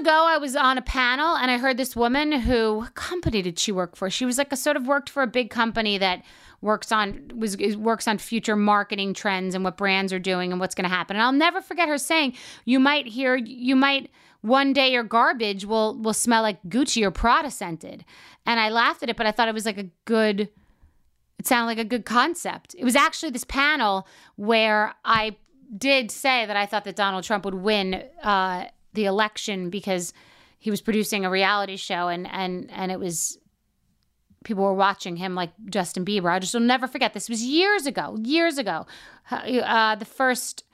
Ago, I was on a panel and I heard this woman who company did she work for? She was like a sort of worked for a big company that works on was works on future marketing trends and what brands are doing and what's going to happen. And I'll never forget her saying, "You might hear, you might one day your garbage will will smell like Gucci or Prada scented." And I laughed at it, but I thought it was like a good it sounded like a good concept. It was actually this panel where I did say that I thought that Donald Trump would win uh, the election because he was producing a reality show and and and it was people were watching him like Justin Bieber. I just will never forget. This was years ago, years ago. Uh, the first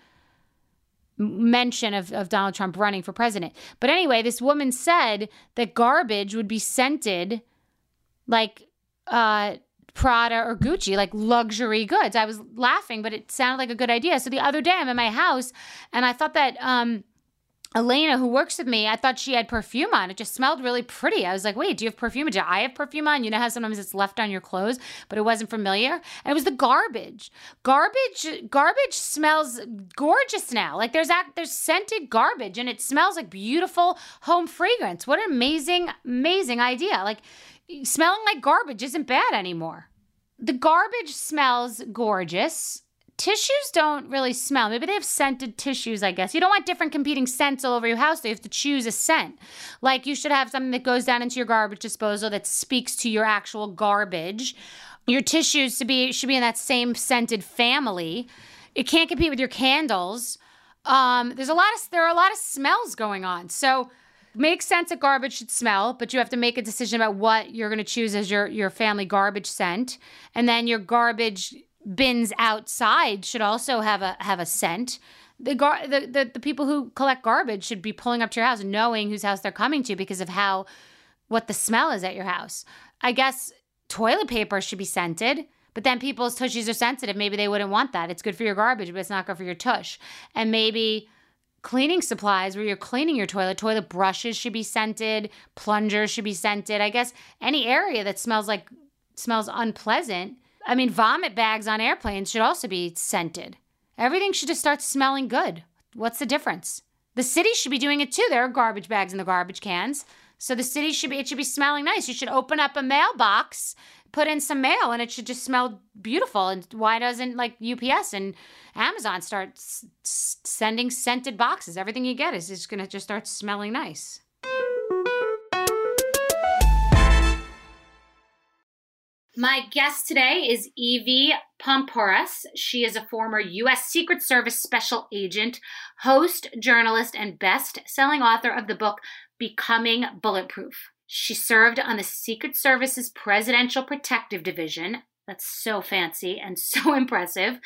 mention of, of Donald Trump running for president. But anyway, this woman said that garbage would be scented like uh, Prada or Gucci, like luxury goods. I was laughing, but it sounded like a good idea. So the other day I'm in my house and I thought that um, Elena, who works with me, I thought she had perfume on. It just smelled really pretty. I was like, wait, do you have perfume? Do I have perfume on? You know how sometimes it's left on your clothes, but it wasn't familiar? And it was the garbage. Garbage garbage smells gorgeous now. Like there's there's scented garbage and it smells like beautiful home fragrance. What an amazing, amazing idea. Like smelling like garbage isn't bad anymore. The garbage smells gorgeous. Tissues don't really smell. Maybe they have scented tissues, I guess. You don't want different competing scents all over your house. So you have to choose a scent. Like you should have something that goes down into your garbage disposal that speaks to your actual garbage. Your tissues to be should be in that same scented family. It can't compete with your candles. Um, there's a lot of there are a lot of smells going on. So makes sense that garbage should smell, but you have to make a decision about what you're going to choose as your your family garbage scent, and then your garbage bins outside should also have a have a scent. The, gar- the, the the people who collect garbage should be pulling up to your house, knowing whose house they're coming to because of how what the smell is at your house. I guess toilet paper should be scented. But then people's tushies are sensitive. Maybe they wouldn't want that. It's good for your garbage, but it's not good for your tush. And maybe cleaning supplies where you're cleaning your toilet, toilet brushes should be scented, plungers should be scented. I guess any area that smells like smells unpleasant. I mean, vomit bags on airplanes should also be scented. Everything should just start smelling good. What's the difference? The city should be doing it too. There are garbage bags in the garbage cans. So the city should be it should be smelling nice. You should open up a mailbox, put in some mail and it should just smell beautiful. And why doesn't like UPS and Amazon start s- sending scented boxes? Everything you get is just going to just start smelling nice. My guest today is Evie Poumpouras. She is a former U.S. Secret Service special agent, host, journalist, and best selling author of the book Becoming Bulletproof. She served on the Secret Service's Presidential Protective Division. That's so fancy and so impressive.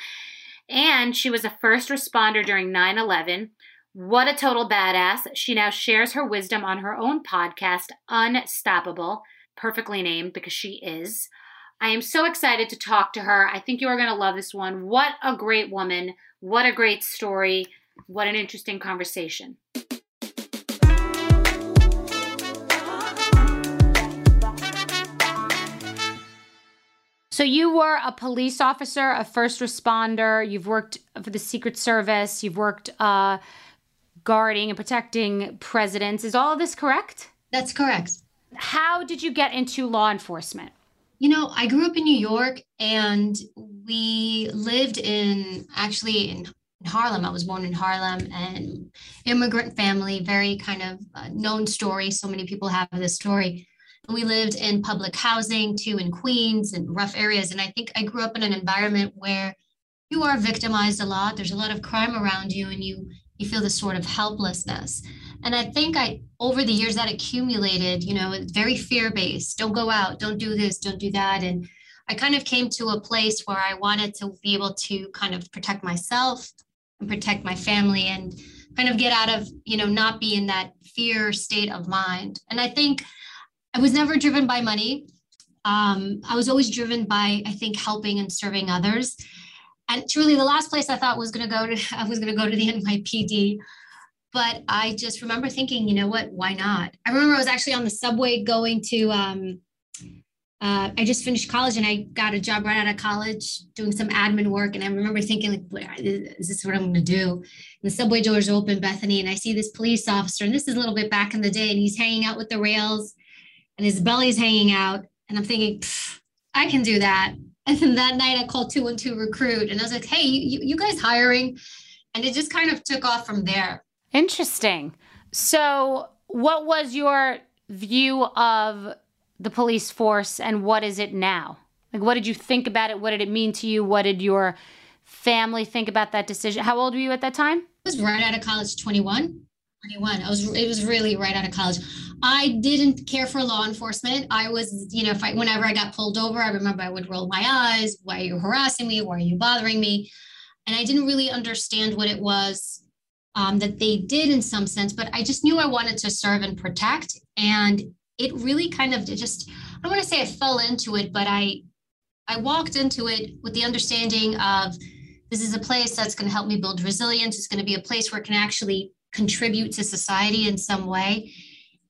And she was a first responder during 9 11. What a total badass. She now shares her wisdom on her own podcast, Unstoppable, perfectly named because she is. I am so excited to talk to her. I think you are going to love this one. What a great woman. What a great story. What an interesting conversation. So you were a police officer, a first responder. You've worked for the Secret Service. You've worked uh, guarding and protecting presidents. Is all of this correct? That's correct. How did you get into law enforcement? You know, I grew up in New York and we lived in actually in Harlem. I was born in Harlem and immigrant family, very kind of uh, known story. So many people have this story. We lived in public housing too in Queens and rough areas. And I think I grew up in an environment where you are victimized a lot. There's a lot of crime around you and you you feel this sort of helplessness. And I think I, over the years, that accumulated, you know, very fear based. Don't go out, don't do this, don't do that. And I kind of came to a place where I wanted to be able to kind of protect myself and protect my family and kind of get out of, you know, not be in that fear state of mind. And I think I was never driven by money. Um, I was always driven by, I think, helping and serving others. And truly, the last place I thought was going to go to, I was going to go to the NYPD but I just remember thinking, you know what, why not? I remember I was actually on the subway going to, um, uh, I just finished college and I got a job right out of college doing some admin work. And I remember thinking, like, is this what I'm going to do? And the subway doors open, Bethany, and I see this police officer. And this is a little bit back in the day, and he's hanging out with the rails and his belly's hanging out. And I'm thinking, I can do that. And then that night I called 212 recruit and I was like, hey, you, you guys hiring? And it just kind of took off from there. Interesting. So, what was your view of the police force and what is it now? Like, what did you think about it? What did it mean to you? What did your family think about that decision? How old were you at that time? I was right out of college, 21. 21. I was it was really right out of college. I didn't care for law enforcement. I was, you know, I whenever I got pulled over, I remember I would roll my eyes. Why are you harassing me? Why are you bothering me? And I didn't really understand what it was um, that they did in some sense, but I just knew I wanted to serve and protect. And it really kind of just, I don't want to say I fell into it, but I, I walked into it with the understanding of this is a place that's going to help me build resilience. It's going to be a place where it can actually contribute to society in some way.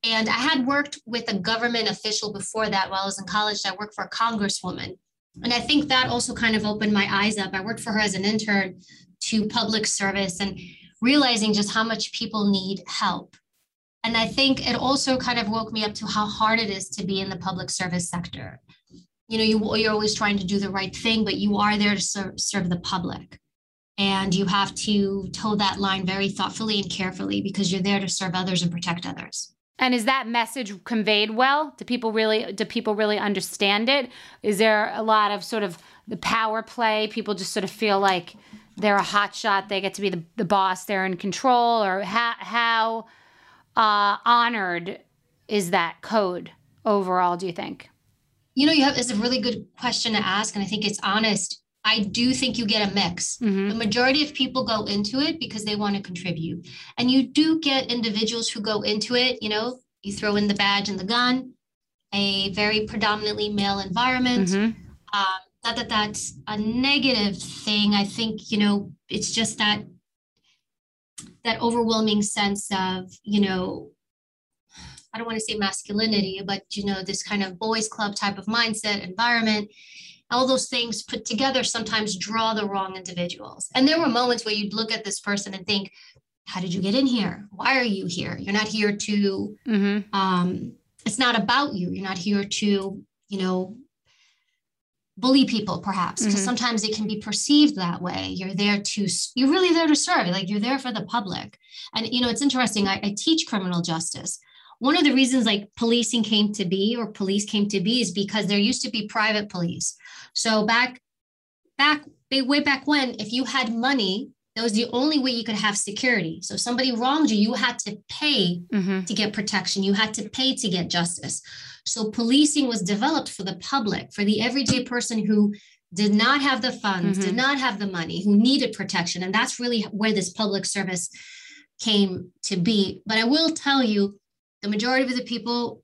And I had worked with a government official before that while I was in college. I worked for a congresswoman. And I think that also kind of opened my eyes up. I worked for her as an intern to public service. And realizing just how much people need help. And I think it also kind of woke me up to how hard it is to be in the public service sector. You know, you, you're always trying to do the right thing, but you are there to serve, serve the public. And you have to toe that line very thoughtfully and carefully because you're there to serve others and protect others. And is that message conveyed well? Do people really do people really understand it? Is there a lot of sort of the power play? People just sort of feel like they're a hot shot, they get to be the, the boss, they're in control, or how, how uh, honored is that code overall, do you think? You know, you have is a really good question to ask, and I think it's honest. I do think you get a mix. Mm-hmm. The majority of people go into it because they want to contribute. And you do get individuals who go into it, you know, you throw in the badge and the gun, a very predominantly male environment. Mm-hmm. Um, not that that's a negative thing. I think, you know, it's just that that overwhelming sense of, you know, I don't want to say masculinity, but you know, this kind of boys club type of mindset, environment, all those things put together sometimes draw the wrong individuals. And there were moments where you'd look at this person and think, how did you get in here? Why are you here? You're not here to, mm-hmm. um, it's not about you. You're not here to, you know, bully people perhaps because mm-hmm. sometimes it can be perceived that way you're there to you're really there to serve like you're there for the public and you know it's interesting I, I teach criminal justice one of the reasons like policing came to be or police came to be is because there used to be private police. So back back way back when, if you had money, that was the only way you could have security. So if somebody wronged you, you had to pay mm-hmm. to get protection. You had to pay to get justice. So policing was developed for the public, for the everyday person who did not have the funds, mm-hmm. did not have the money, who needed protection. And that's really where this public service came to be. But I will tell you, the majority of the people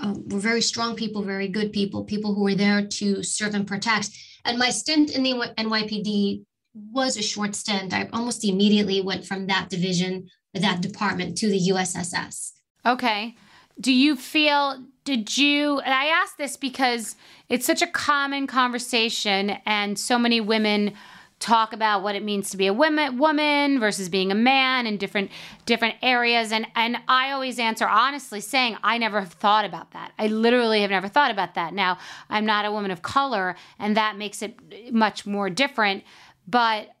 uh, were very strong people, very good people, people who were there to serve and protect. And my stint in the NYPD was a short stint. I almost immediately went from that division, that department to the USSS. Okay. Do you feel, did you, and I ask this because it's such a common conversation and so many women talk about what it means to be a woman, woman versus being a man in different different areas and and I always answer honestly saying I never have thought about that. I literally have never thought about that. Now, I'm not a woman of color and that makes it much more different, but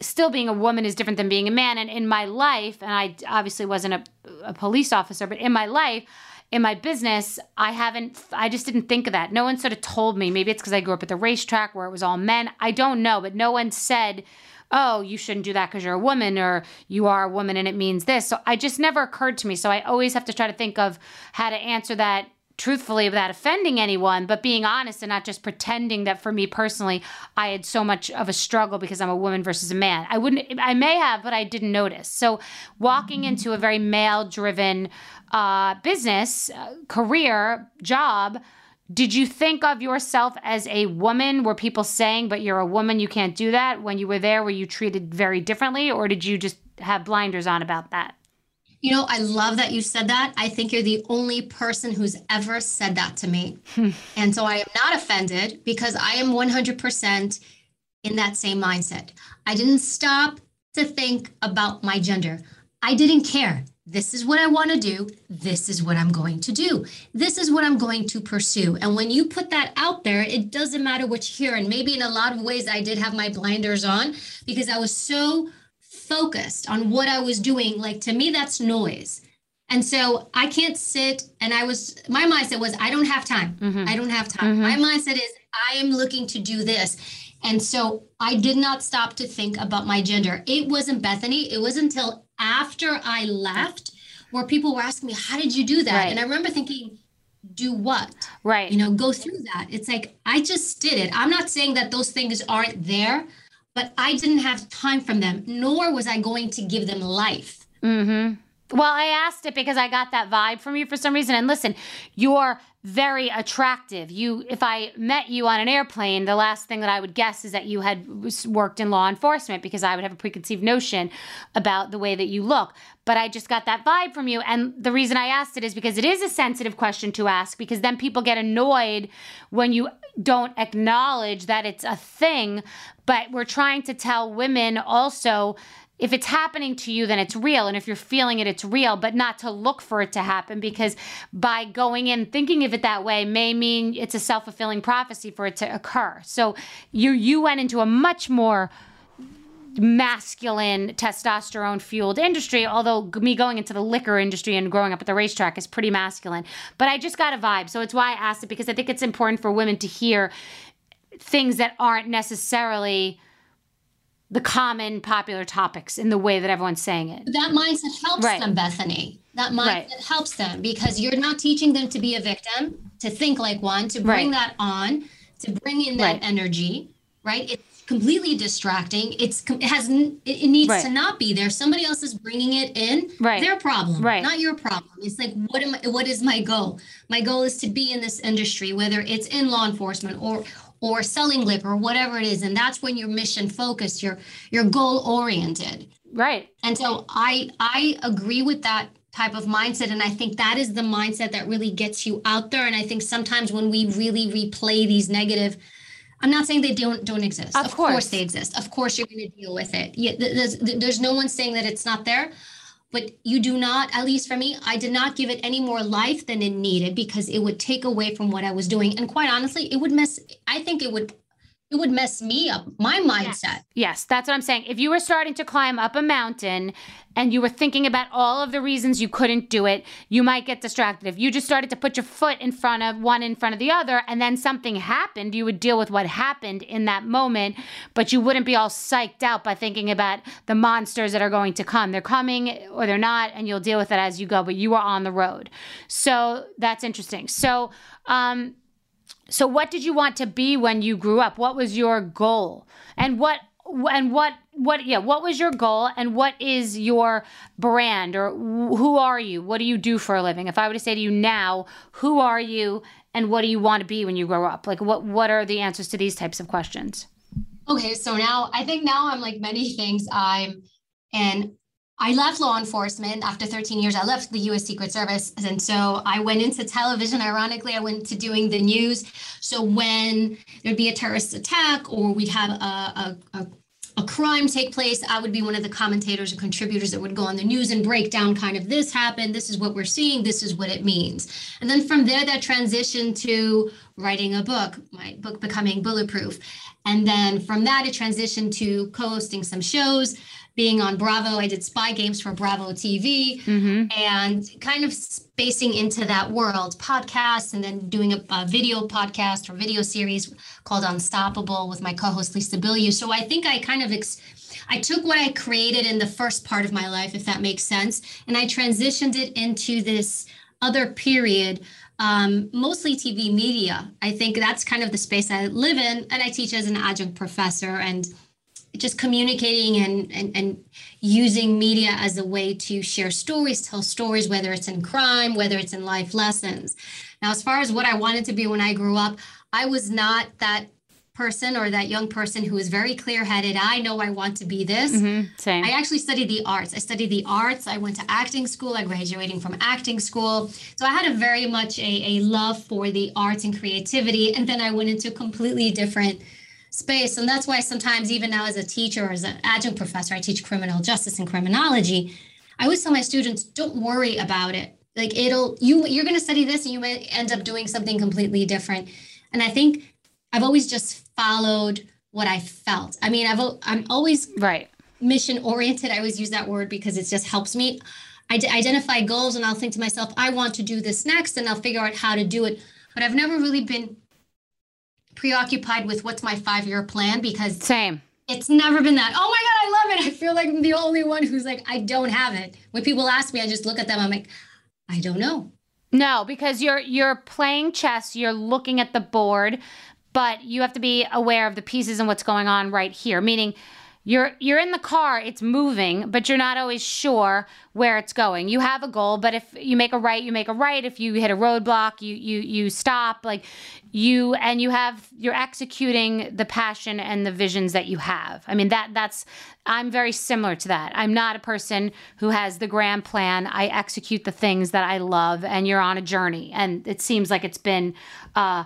still being a woman is different than being a man and in my life and I obviously wasn't a, a police officer, but in my life in my business, I haven't, I just didn't think of that. No one sort of told me. Maybe it's because I grew up at the racetrack where it was all men. I don't know, but no one said, oh, you shouldn't do that because you're a woman or you are a woman and it means this. So I just never occurred to me. So I always have to try to think of how to answer that truthfully without offending anyone, but being honest and not just pretending that for me personally, I had so much of a struggle because I'm a woman versus a man. I wouldn't, I may have, but I didn't notice. So walking into a very male driven uh, business, uh, career, job, did you think of yourself as a woman? Were people saying, but you're a woman, you can't do that? When you were there, were you treated very differently, or did you just have blinders on about that? You know, I love that you said that. I think you're the only person who's ever said that to me. Hmm. and so I am not offended because I am 100% in that same mindset. I didn't stop to think about my gender. I didn't care. This is what I want to do. This is what I'm going to do. This is what I'm going to pursue. And when you put that out there, it doesn't matter what you hear. And maybe in a lot of ways, I did have my blinders on because I was so focused on what I was doing, like to me, that's noise. And so I can't sit and I was, my mindset was, I don't have time. Mm-hmm. I don't have time. Mm-hmm. My mindset is, I am looking to do this. And so I did not stop to think about my gender. It wasn't Bethany. It was until after I left where people were asking me, How did you do that? Right. And I remember thinking, Do what? Right. You know, go through that. It's like, I just did it. I'm not saying that those things aren't there, but I didn't have time from them, nor was I going to give them life. Mm-hmm. Well, I asked it because I got that vibe from you for some reason. And listen, you're very attractive. You, if I met you on an airplane, the last thing that I would guess is that you had worked in law enforcement because I would have a preconceived notion about the way that you look. But I just got that vibe from you. And the reason I asked it is because it is a sensitive question to ask because then people get annoyed when you don't acknowledge that it's a thing. But we're trying to tell women also if it's happening to you, then it's real. And if you're feeling it, it's real, but not to look for it to happen because by going in thinking of it that way may mean it's a self fulfilling prophecy for it to occur. So you, you went into a much more masculine testosterone fueled industry although me going into the liquor industry and growing up at the racetrack is pretty masculine but i just got a vibe so it's why i asked it because i think it's important for women to hear things that aren't necessarily the common popular topics in the way that everyone's saying it. That mindset helps right. them, Bethany. That mindset right. helps them because you're not teaching them to be a victim, to think like one, to bring right. that on, to bring in that energy, right? It's completely distracting. It's it has it needs to not be there. Somebody else is bringing it in. Right. Their problem, right. not your problem. It's like what am I, what is my goal? My goal is to be in this industry, whether it's in law enforcement or or selling lip or whatever it is and that's when you're mission focused you're you're goal oriented right and so i i agree with that type of mindset and i think that is the mindset that really gets you out there and i think sometimes when we really replay these negative i'm not saying they don't don't exist of, of course. course. they exist of course you're going to deal with it yeah, there's, there's no one saying that it's not there but you do not at least for me i did not give it any more life than it needed because it would take away from what i was doing and quite honestly it would mess i think it would it would mess me up, my mindset. Yes. yes, that's what I'm saying. If you were starting to climb up a mountain and you were thinking about all of the reasons you couldn't do it, you might get distracted. If you just started to put your foot in front of one in front of the other and then something happened, you would deal with what happened in that moment, but you wouldn't be all psyched out by thinking about the monsters that are going to come. They're coming or they're not, and you'll deal with it as you go, but you are on the road. So that's interesting. So, um, so what did you want to be when you grew up? What was your goal? And what and what what yeah, what was your goal and what is your brand or who are you? What do you do for a living? If I were to say to you now, who are you and what do you want to be when you grow up? Like what what are the answers to these types of questions? Okay, so now I think now I'm like many things. I'm an I left law enforcement after 13 years. I left the US Secret Service. And so I went into television. Ironically, I went to doing the news. So when there'd be a terrorist attack or we'd have a, a, a, a crime take place, I would be one of the commentators or contributors that would go on the news and break down kind of this happened, this is what we're seeing, this is what it means. And then from there, that transitioned to writing a book, my book becoming bulletproof. And then from that, it transitioned to co hosting some shows being on Bravo. I did spy games for Bravo TV mm-hmm. and kind of spacing into that world, podcasts, and then doing a, a, video podcast or video series called Unstoppable with my co-host Lisa Bilyeu. So I think I kind of ex- I took what I created in the first part of my life, if that makes sense, and I transitioned it into this other period um, mostly TV media. I think that's kind of the space I live in, and I teach as an adjunct professor and just communicating and, and, and using media as a way to share stories, tell stories, whether it's in crime, whether it's in life lessons. Now, as far as what I wanted to be when I grew up, I was not that person or that young person who is very clear headed. I know I want to be this. Mm-hmm, same. I actually studied the arts. I studied the arts. I went to acting school. I graduating from acting school. So I had a very much a, a love for the arts and creativity. And then I went into a completely different space. And that's why sometimes, even now as a teacher or as an adjunct professor, I teach criminal justice and criminology. I always tell my students, don't worry about it. Like it'll you you're going to study this and you may end up doing something completely different. And I think I've always just followed what I felt. I mean, I've I'm always right mission oriented. I always use that word because it just helps me. I d- identify goals and I'll think to myself, I want to do this next, and I'll figure out how to do it. But I've never really been preoccupied with what's my five year plan because same. It's never been that. Oh my God, I love it. I feel like I'm the only one who's like, I don't have it. When people ask me, I just look at them. I'm like, I don't know. No, because you're you're playing chess, you're looking at the board, but you have to be aware of the pieces and what's going on right here. Meaning you're you're in the car it's moving but you're not always sure where it's going. You have a goal but if you make a right you make a right. If you hit a roadblock you you you stop. Like you and you have you're executing the passion and the visions that you have. I mean that that's i'm very similar to that. I'm not a person who has the grand plan. I execute the things that i love and you're on a journey. And it seems like it's been uh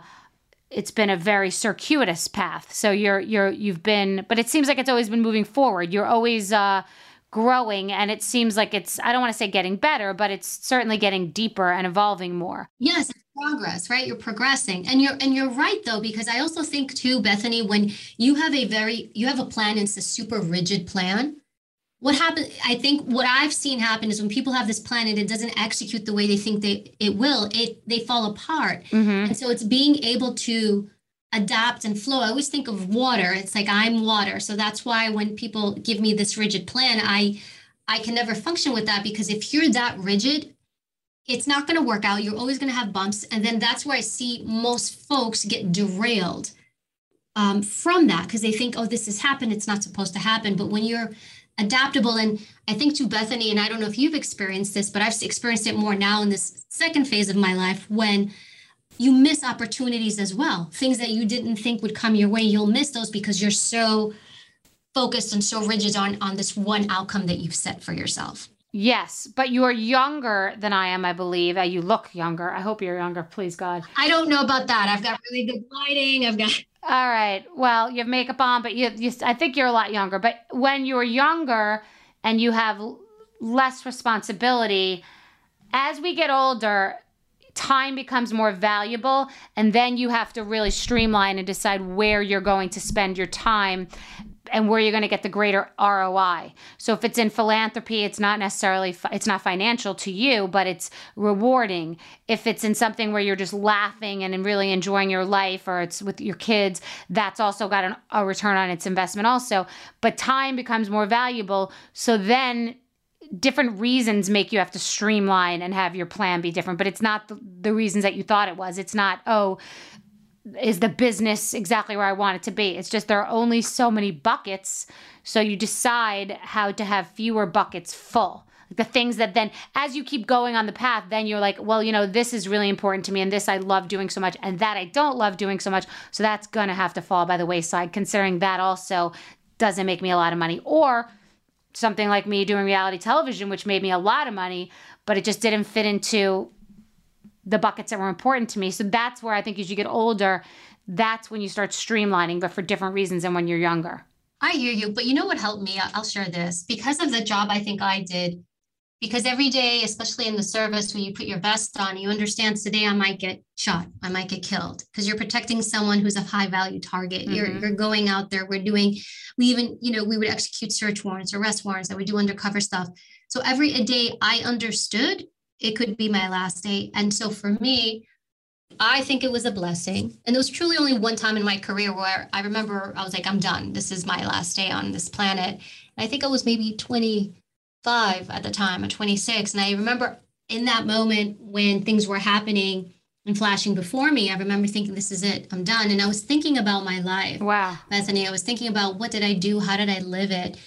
it's been a very circuitous path. So you're you're you've been, but it seems like it's always been moving forward. You're always uh, growing, and it seems like it's I don't want to say getting better, but it's certainly getting deeper and evolving more. Yes, progress, right? You're progressing, and you're and you're right though because I also think too, Bethany, when you have a very you have a plan, and it's a super rigid plan what happens i think what i've seen happen is when people have this plan and it doesn't execute the way they think they it will it they fall apart. Mm-hmm. and so it's being able to adapt and flow. I always think of water. It's like i'm water. So that's why when people give me this rigid plan i i can never function with that because if you're that rigid it's not going to work out. You're always going to have bumps. And then that's where i see most folks get derailed um, from that because they think oh this has happened. It's not supposed to happen. But when you're adaptable. And I think to Bethany, and I don't know if you've experienced this, but I've experienced it more now in this second phase of my life when you miss opportunities as well. Things that you didn't think would come your way, you'll miss those because you're so focused and so rigid on on this one outcome that you've set for yourself. Yes, but you are younger than I am, I believe. Uh, you look younger. I hope you're younger, please God. I don't know about that. I've got really good lighting. I've got all right. Well, you have makeup on, but you, you I think you're a lot younger. But when you're younger and you have less responsibility, as we get older, time becomes more valuable and then you have to really streamline and decide where you're going to spend your time and where you're going to get the greater ROI. So if it's in philanthropy, it's not necessarily it's not financial to you, but it's rewarding. If it's in something where you're just laughing and really enjoying your life or it's with your kids, that's also got an, a return on its investment also. But time becomes more valuable. So then different reasons make you have to streamline and have your plan be different, but it's not the, the reasons that you thought it was. It's not, oh, is the business exactly where I want it to be? It's just there are only so many buckets. So you decide how to have fewer buckets full. The things that then, as you keep going on the path, then you're like, well, you know, this is really important to me, and this I love doing so much, and that I don't love doing so much. So that's going to have to fall by the wayside, considering that also doesn't make me a lot of money. Or something like me doing reality television, which made me a lot of money, but it just didn't fit into the buckets that were important to me. So that's where I think as you get older, that's when you start streamlining, but for different reasons than when you're younger. I hear you, but you know what helped me? I'll share this. Because of the job I think I did, because every day, especially in the service, when you put your vest on, you understand today I might get shot, I might get killed because you're protecting someone who's a high value target. Mm-hmm. You're, you're going out there. We're doing, we even, you know, we would execute search warrants, arrest warrants, that we do undercover stuff. So every day I understood it could be my last day. And so for me, I think it was a blessing. And there was truly only one time in my career where I remember I was like, I'm done. This is my last day on this planet. And I think I was maybe 20 five at the time, at 26. And I remember in that moment when things were happening and flashing before me, I remember thinking, this is it, I'm done. And I was thinking about my life. Wow. Bethany, I was thinking about what did I do? How did I live it?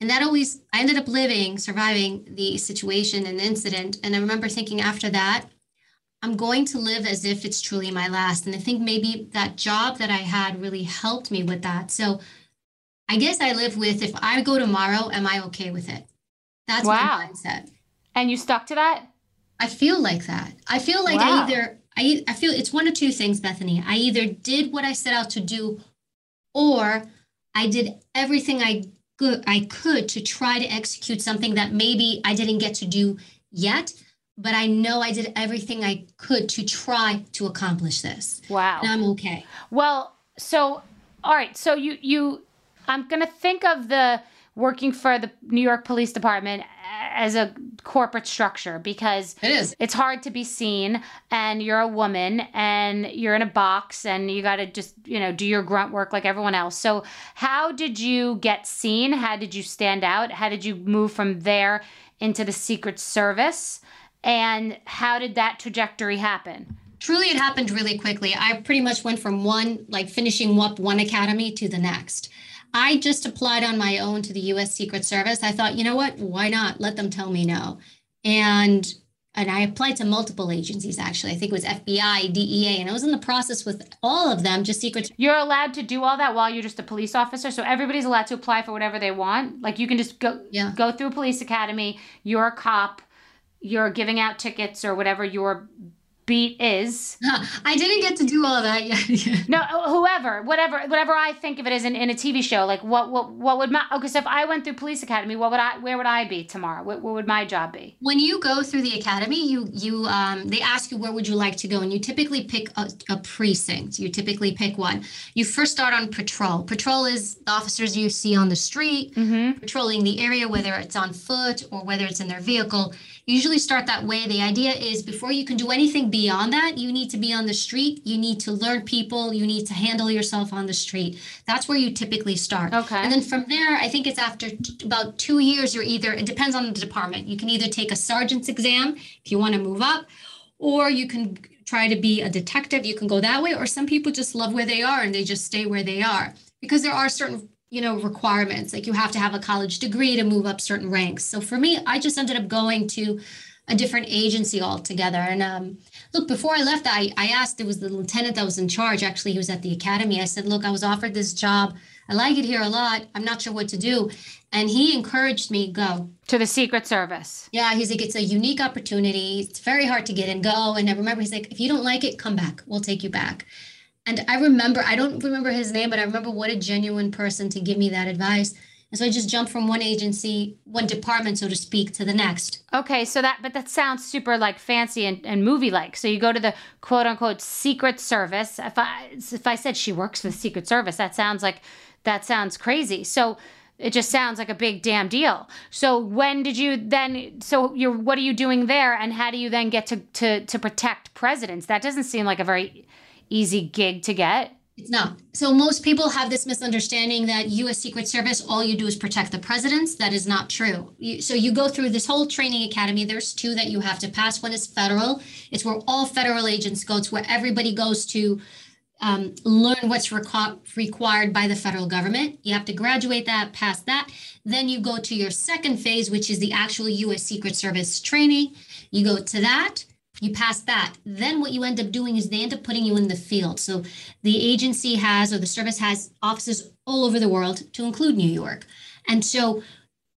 And that always, I ended up living, surviving the situation and the incident. And I remember thinking after that, I'm going to live as if it's truly my last. And I think maybe that job that I had really helped me with that. So I guess I live with if I go tomorrow, am I okay with it? That's wow. my mindset. And you stuck to that? I feel like that. I feel like wow. I either I I feel it's one of two things, Bethany. I either did what I set out to do or I did everything I good I could to try to execute something that maybe I didn't get to do yet, but I know I did everything I could to try to accomplish this. Wow. And I'm okay. Well, so all right, so you you I'm going to think of the working for the New York Police Department as a corporate structure because it is. It's hard to be seen and you're a woman and you're in a box and you got to just, you know, do your grunt work like everyone else. So, how did you get seen? How did you stand out? How did you move from there into the Secret Service? And how did that trajectory happen? Truly, it happened really quickly. I pretty much went from one, like finishing up one academy to the next. I just applied on my own to the US Secret Service. I thought, you know what? Why not? Let them tell me no. And and I applied to multiple agencies actually. I think it was FBI, DEA, and I was in the process with all of them, just secret. You're allowed to do all that while you're just a police officer. So everybody's allowed to apply for whatever they want. Like you can just go yeah. go through a police academy, you're a cop, you're giving out tickets or whatever your beat is. I didn't get to do all that yet. no, whoever, whatever, whatever I think of it as in, in a TV show, like what, what, what would my, okay, so if I went through police academy, what would I, where would I be tomorrow? What, what would my job be? When you go through the academy, you, you, um, they ask you, where would you like to go? And you typically pick a, a precinct. You typically pick one. You first start on patrol. Patrol is the officers you see on the street, mm-hmm. patrolling the area, whether it's on foot or whether it's in their vehicle usually start that way. The idea is before you can do anything beyond that, you need to be on the street. You need to learn people. You need to handle yourself on the street. That's where you typically start. Okay. And then from there, I think it's after t- about two years, you're either, it depends on the department. You can either take a sergeant's exam if you want to move up, or you can try to be a detective. You can go that way, or some people just love where they are and they just stay where they are because there are certain you know requirements. Like you have to have a college degree to move up certain ranks. So for me i just ended up going to a different agency altogether. And um, look before i left I, I asked it was the lieutenant that was in charge. Actually he was at the academy. I said look i was offered this job. I like it here a lot. I'm not sure what to do. And he encouraged me go. To the secret service. Yeah he's like it's a unique opportunity. It's very hard to get in. Go. And i remember he's like if you don't like it come back. We'll take you back and I remember, I don't remember his name, but I remember what a genuine person to give me that advice. And so I just jumped from one agency, one department, so to speak, to the next. Okay, so that but that sounds super like fancy and, and movie like. So you go to the quote unquote Secret Service. If I if I said she works for the Secret Service, that sounds like that sounds crazy. So it just sounds like a big damn deal. So when did you then? So you're what are you doing there, and how do you then get to to to protect presidents? That doesn't seem like a very easy gig to get. It's not. So most people have this misunderstanding that U.S. Secret Service, all you do is protect the presidents. That is not true. You, so you go through this whole training academy. There's two that you have to pass. One is federal. It's where all federal agents go. It's where everybody goes to um, learn what's requ- required by the federal government. You have to graduate that, pass that. Then you go to your second phase, which is the actual U.S. Secret Service training. You go to that you pass that. Then what you end up doing is they end up putting you in the field. So the agency has or the service has offices all over the world to include new york. And so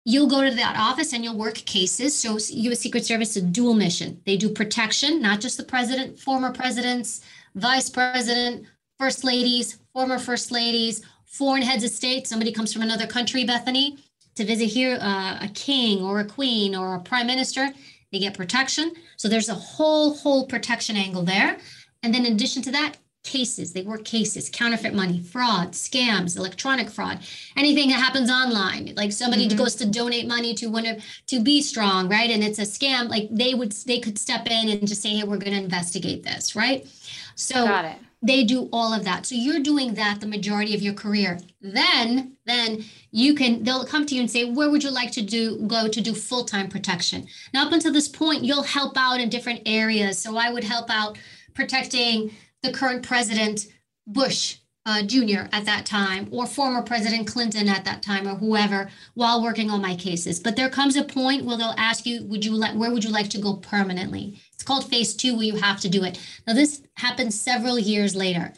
you'll go to that office and you'll work cases. So u.s secret service is a dual mission. They do protection not just the president former presidents vice president first ladies former first ladies foreign heads of state. Somebody comes from another country bethany to visit here uh, a king or a queen or a prime minister they get protection. So there's a whole, whole protection angle there. And then in addition to that, cases. They work cases, counterfeit money, fraud, scams, electronic fraud, anything that happens online. Like somebody mm-hmm. goes to donate money to one of to be strong, right? And it's a scam. Like they would they could step in and just say, hey, we're going to investigate this, right? So Got it they do all of that. So you're doing that the majority of your career. Then then you can they'll come to you and say where would you like to do go to do full-time protection? Now up until this point you'll help out in different areas. So i would help out protecting the current president bush uh, Jr. at that time, or former President Clinton at that time, or whoever, while working on my cases. But there comes a point where they'll ask you, "Would you like? Where would you like to go permanently?" It's called phase two, where you have to do it. Now, this happens several years later.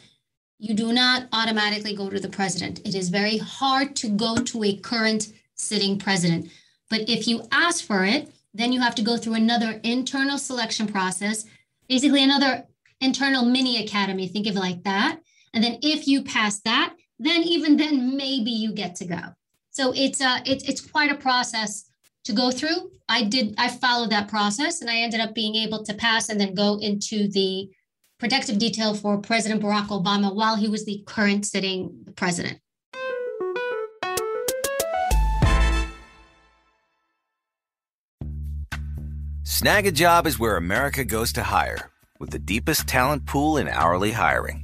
You do not automatically go to the president. It is very hard to go to a current sitting president. But if you ask for it, then you have to go through another internal selection process, basically another internal mini academy. Think of it like that and then if you pass that, then even then maybe you get to go. So it's uh it's it's quite a process to go through. I did I followed that process and I ended up being able to pass and then go into the protective detail for President Barack Obama while he was the current sitting president. Snagajob is where America goes to hire, with the deepest talent pool in hourly hiring.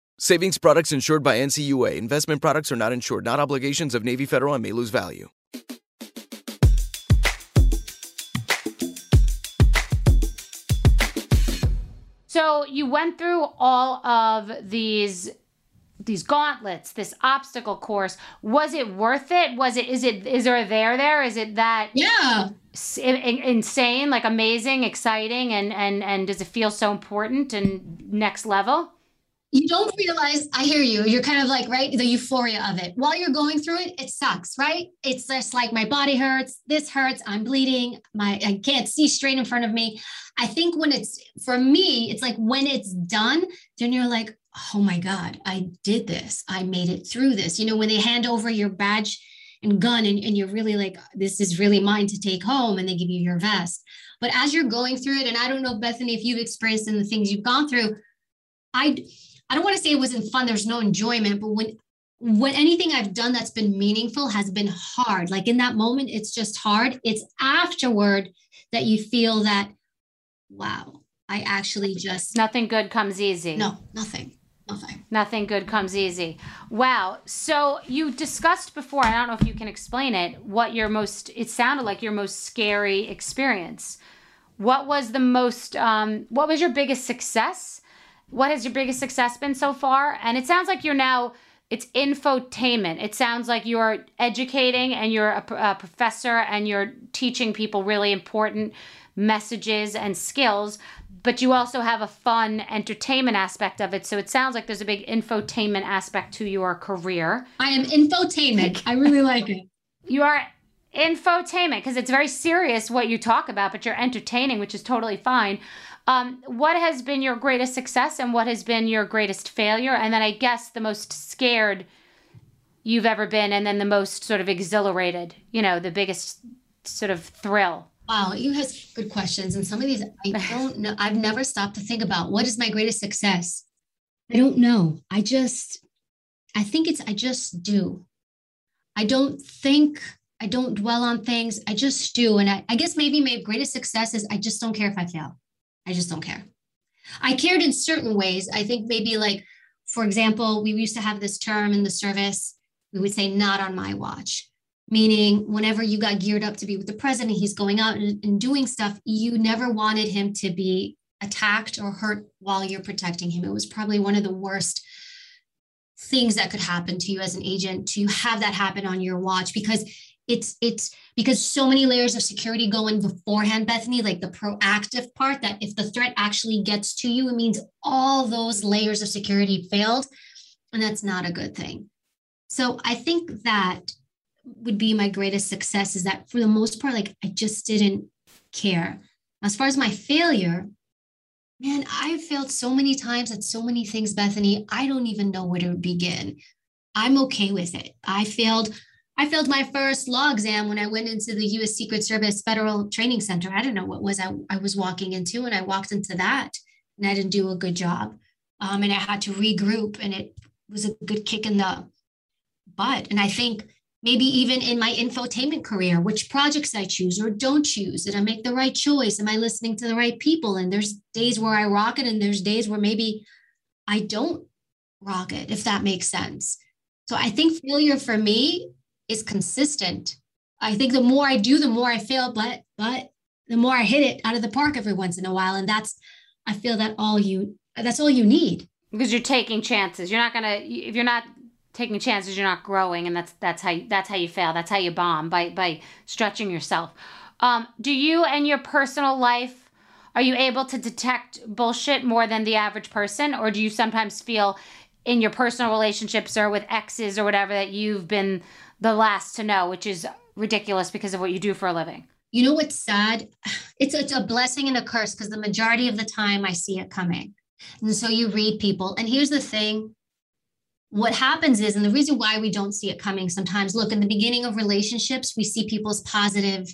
Savings products insured by NCUA. Investment products are not insured, not obligations of Navy Federal and may lose value. So you went through all of these these gauntlets, this obstacle course. Was it worth it? Was it is it is there a there there? Is it that Yeah. s- in- in- insane, like amazing, exciting and and and does it feel so important and next level? You don't realize, I hear you. You're kind of like, right? The euphoria of it. While you're going through it, it sucks, right? It's just like my body hurts, this hurts, I'm bleeding, my I can't see straight in front of me. I think when it's for me, it's like when it's done, then you're like, oh my God, I did this. I made it through this. You know, when they hand over your badge and gun and, and you're really like, this is really mine to take home, and they give you your vest. But as you're going through it, and I don't know, Bethany, if you've experienced in the things you've gone through, I I don't want to say it wasn't fun, there's no enjoyment, but when when anything I've done that's been meaningful has been hard. Like in that moment, it's just hard. It's afterward that you feel that, wow, I actually just Nothing good comes easy. no, nothing. Nothing. Nothing good comes easy. Wow. So you discussed before, I don't know if you can explain it, what your most, it sounded like your most scary experience. What was the most, um, what was your biggest success? What has your biggest success been so far? And it sounds like you're now, it's infotainment. It sounds like you're educating and you're a, a professor and you're teaching people really important messages and skills but you also have a fun entertainment aspect of it. So it sounds like there's a big infotainment aspect to your career. I am infotainment. I really like it. You are infotainment because it's very serious what you talk about, but you're entertaining, which is totally fine. Um, what has been your greatest success and what has been your greatest failure? And then I guess the most scared you've ever been, and then the most sort of exhilarated, you know, the biggest sort of thrill. Wow, you have good questions. And some of these I don't know. I've never stopped to think about what is my greatest success. I don't know. I just, I think it's, I just do. I don't think, I don't dwell on things. I just do. And I, I guess maybe my greatest success is I just don't care if I fail. I just don't care. I cared in certain ways. I think maybe like, for example, we used to have this term in the service. We would say, not on my watch meaning whenever you got geared up to be with the president, he's going out and, and, doing stuff, you never wanted him to be attacked or hurt while you're protecting him. It was probably one of the worst things that could happen to you as an agent to have that happen on your watch because it's it's because so many layers of security go in beforehand bethany like the proactive part that if the threat actually gets to you it means all those layers of security failed and that's not a good thing so i think that would be my greatest success is that for the most part, like I just didn't care. As far as my failure, man, i've failed so many times at so many things, Bethany. I don't even know where to begin. I'm okay with it. I failed. I failed my first law exam when I went into the U.S. Secret Service Federal Training Center. I don't know what was I, I was walking into, and I walked into that, and I didn't do a good job. Um, and I had to regroup, and it was a good kick in the butt. And I think maybe even in my infotainment career, which projects I choose or don't choose. Did I make the right choice? Am I listening to the right people? And there's days where I rock it, and there's days where maybe I don't rock it, if that makes sense. So I think failure for me is consistent. I think the more I do, the more I fail, but but the more I hit it out of the park every once in a while. And that's I feel that all you that's all you need. Because you're taking chances. You're not gonna if you're not taking chances you're not growing and that's that's how that's how you fail that's how you bomb by by stretching yourself um, do you and your personal life are you able to detect bullshit more than the average person or do you sometimes feel in your personal relationships or with exes or whatever that you've been the last to know which is ridiculous because of what you do for a living. You know what's sad? It's, it's a blessing and a curse because the majority of the time i see it coming. And so you read people. And here's the thing. What happens is, and the reason why we don't see it coming sometimes, look, in the beginning of relationships, we see people's positive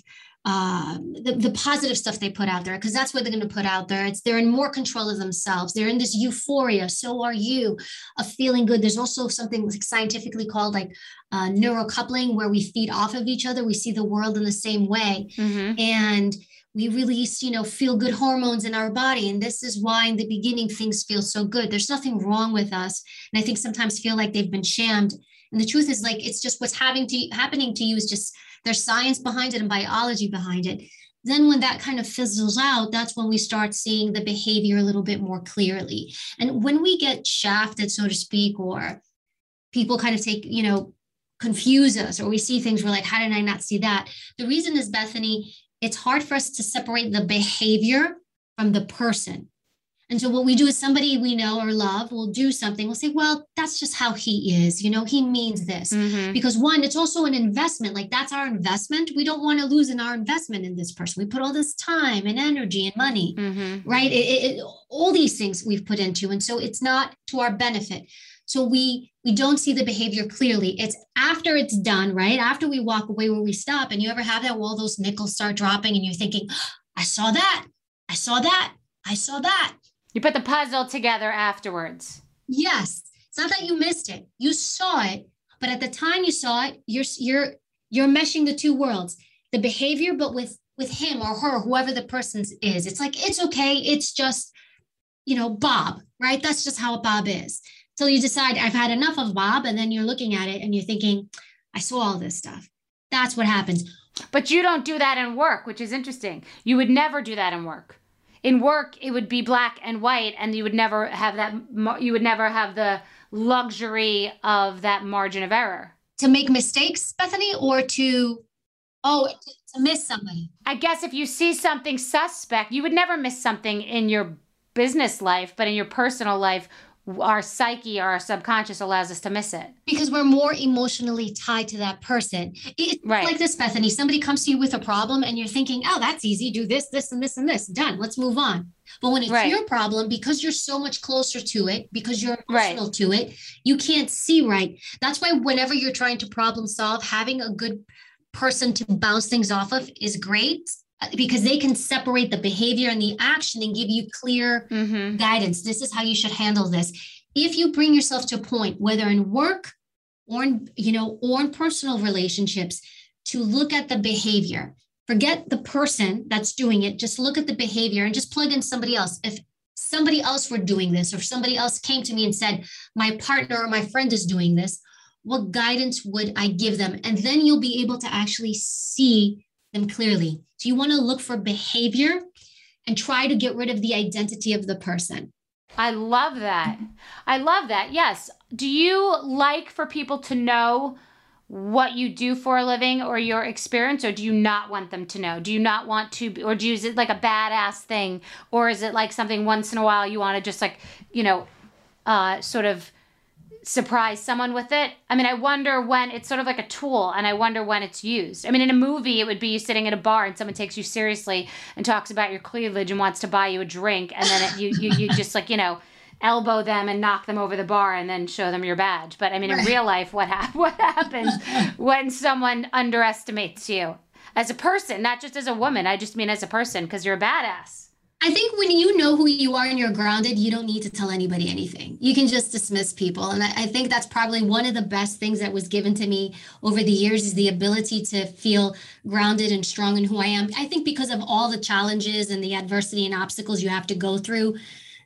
uh, the, the positive stuff they put out there because that's what they're going to put out there. It's they're in more control of themselves. They're in this euphoria. So are you of feeling good. There's also something like scientifically called like uh, neurocoupling where we feed off of each other. We see the world in the same way. Mm-hmm. and we release you know feel good hormones in our body. And this is why in the beginning things feel so good. There's nothing wrong with us. And i think sometimes feel like they've been shammed and the truth is like it's just what's having to happening to you is just there's science behind it and biology behind it. Then when that kind of fizzles out that's when we start seeing the behavior a little bit more clearly. And when we get shafted so to speak or people kind of take you know confuse us or we see things we're like how did i not see that? The reason is bethany it's hard for us to separate the behavior from the person and so what we do is somebody we know or love will do something. We'll say well that's just how he is. You know he means this. Mm-hmm. because one it's also an investment. Like that's our investment. We don't want to lose in our investment in this person. We put all this time and energy and money Mm-hmm. right? It, it, it- all these things we've put into and so it's not to our benefit. So we we don't see the behavior clearly. It's after it's done right? After we walk away where we stop and you ever have that where all those nickels start dropping and you're thinking i saw that. I saw that. I saw that You put the puzzle together afterwards. Yes, it's not that you missed it. You saw it, but at the time you saw it, you're you're you're meshing the two worlds, the behavior, but with with him or her, whoever the person is. It's like it's okay. It's just, you know, Bob, right? That's just how Bob is. Till you decide I've had enough of Bob, and then you're looking at it and you're thinking, I saw all this stuff. That's what happens. But you don't do that in work, which is interesting. You would never do that in work. In work, it would be black and white, and you would never have that. You would never have the luxury of that margin of error. To make mistakes, Bethany, or to oh to miss somebody. I guess if you see something suspect, you would never miss something in your business life, but in your personal life, our psyche or our subconscious allows us to miss it. because we're more emotionally tied to that person. It's Right. like this, Bethany. Somebody comes to you with a problem and you're thinking, oh, that's easy. Do this, this, and this, and this. Done. Let's move on. But when it's Right. your problem, because you're so much closer to it, because you're Right. emotional to it, you can't see right. That's why whenever you're trying to problem solve, having a good person to bounce things off of is great because they can separate the behavior and the action and give you clear Mm-hmm. guidance. This is how you should handle this. If you bring yourself to a point, whether in work or in, you know, or in personal relationships, to look at the behavior. Forget the person that's doing it. Just look at the behavior and just plug in somebody else. If somebody else were doing this, or if somebody else came to me and said, my partner or my friend is doing this, what guidance would I give them? And then you'll be able to actually see them clearly. So you want to look for behavior and try to get rid of the identity of the person. I love that. I love that. Yes. Do you like for people to know what you do for a living or your experience, or do you not want them to know? Do you not want to, or do you, is it like a badass thing, or is it like something once in a while you want to just like, you know, uh, sort of surprise someone with it? I mean, I wonder when it's sort of like a tool, and I wonder when it's used. I mean, in a movie, it would be you sitting at a bar and someone takes you seriously and talks about your cleavage and wants to buy you a drink, and then it, you, you you just like you know elbow them and knock them over the bar and then show them your badge. But I mean, in real life, what hap- what happens when someone underestimates you as a person, not just as a woman? I just mean as a person because you're a badass. I think when you know who you are and you're grounded, you don't need to tell anybody anything. You can just dismiss people. And I, I think that's probably one of the best things that was given to me over the years is the ability to feel grounded and strong in who I am. I think because of all the challenges and the adversity and obstacles you have to go through,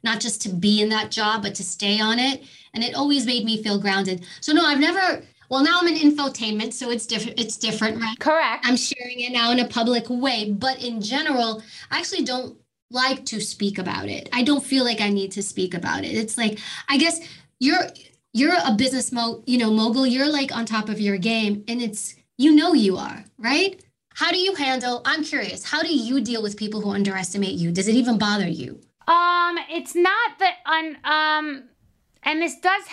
not just to be in that job, but to stay on it. And it always made me feel grounded. So no, I've never well, now I'm in infotainment, so it's different. It's different, right? Correct. I'm sharing it now in a public way, but in general, I actually don't like to speak about it. I don't feel like I need to speak about it. It's like I guess you're you're a business mo, you know, mogul. You're like on top of your game and it's you know you are, right? How do you handle I'm curious, how do you deal with people who underestimate you? Does it even bother you? Um, it's not that un um, and this does.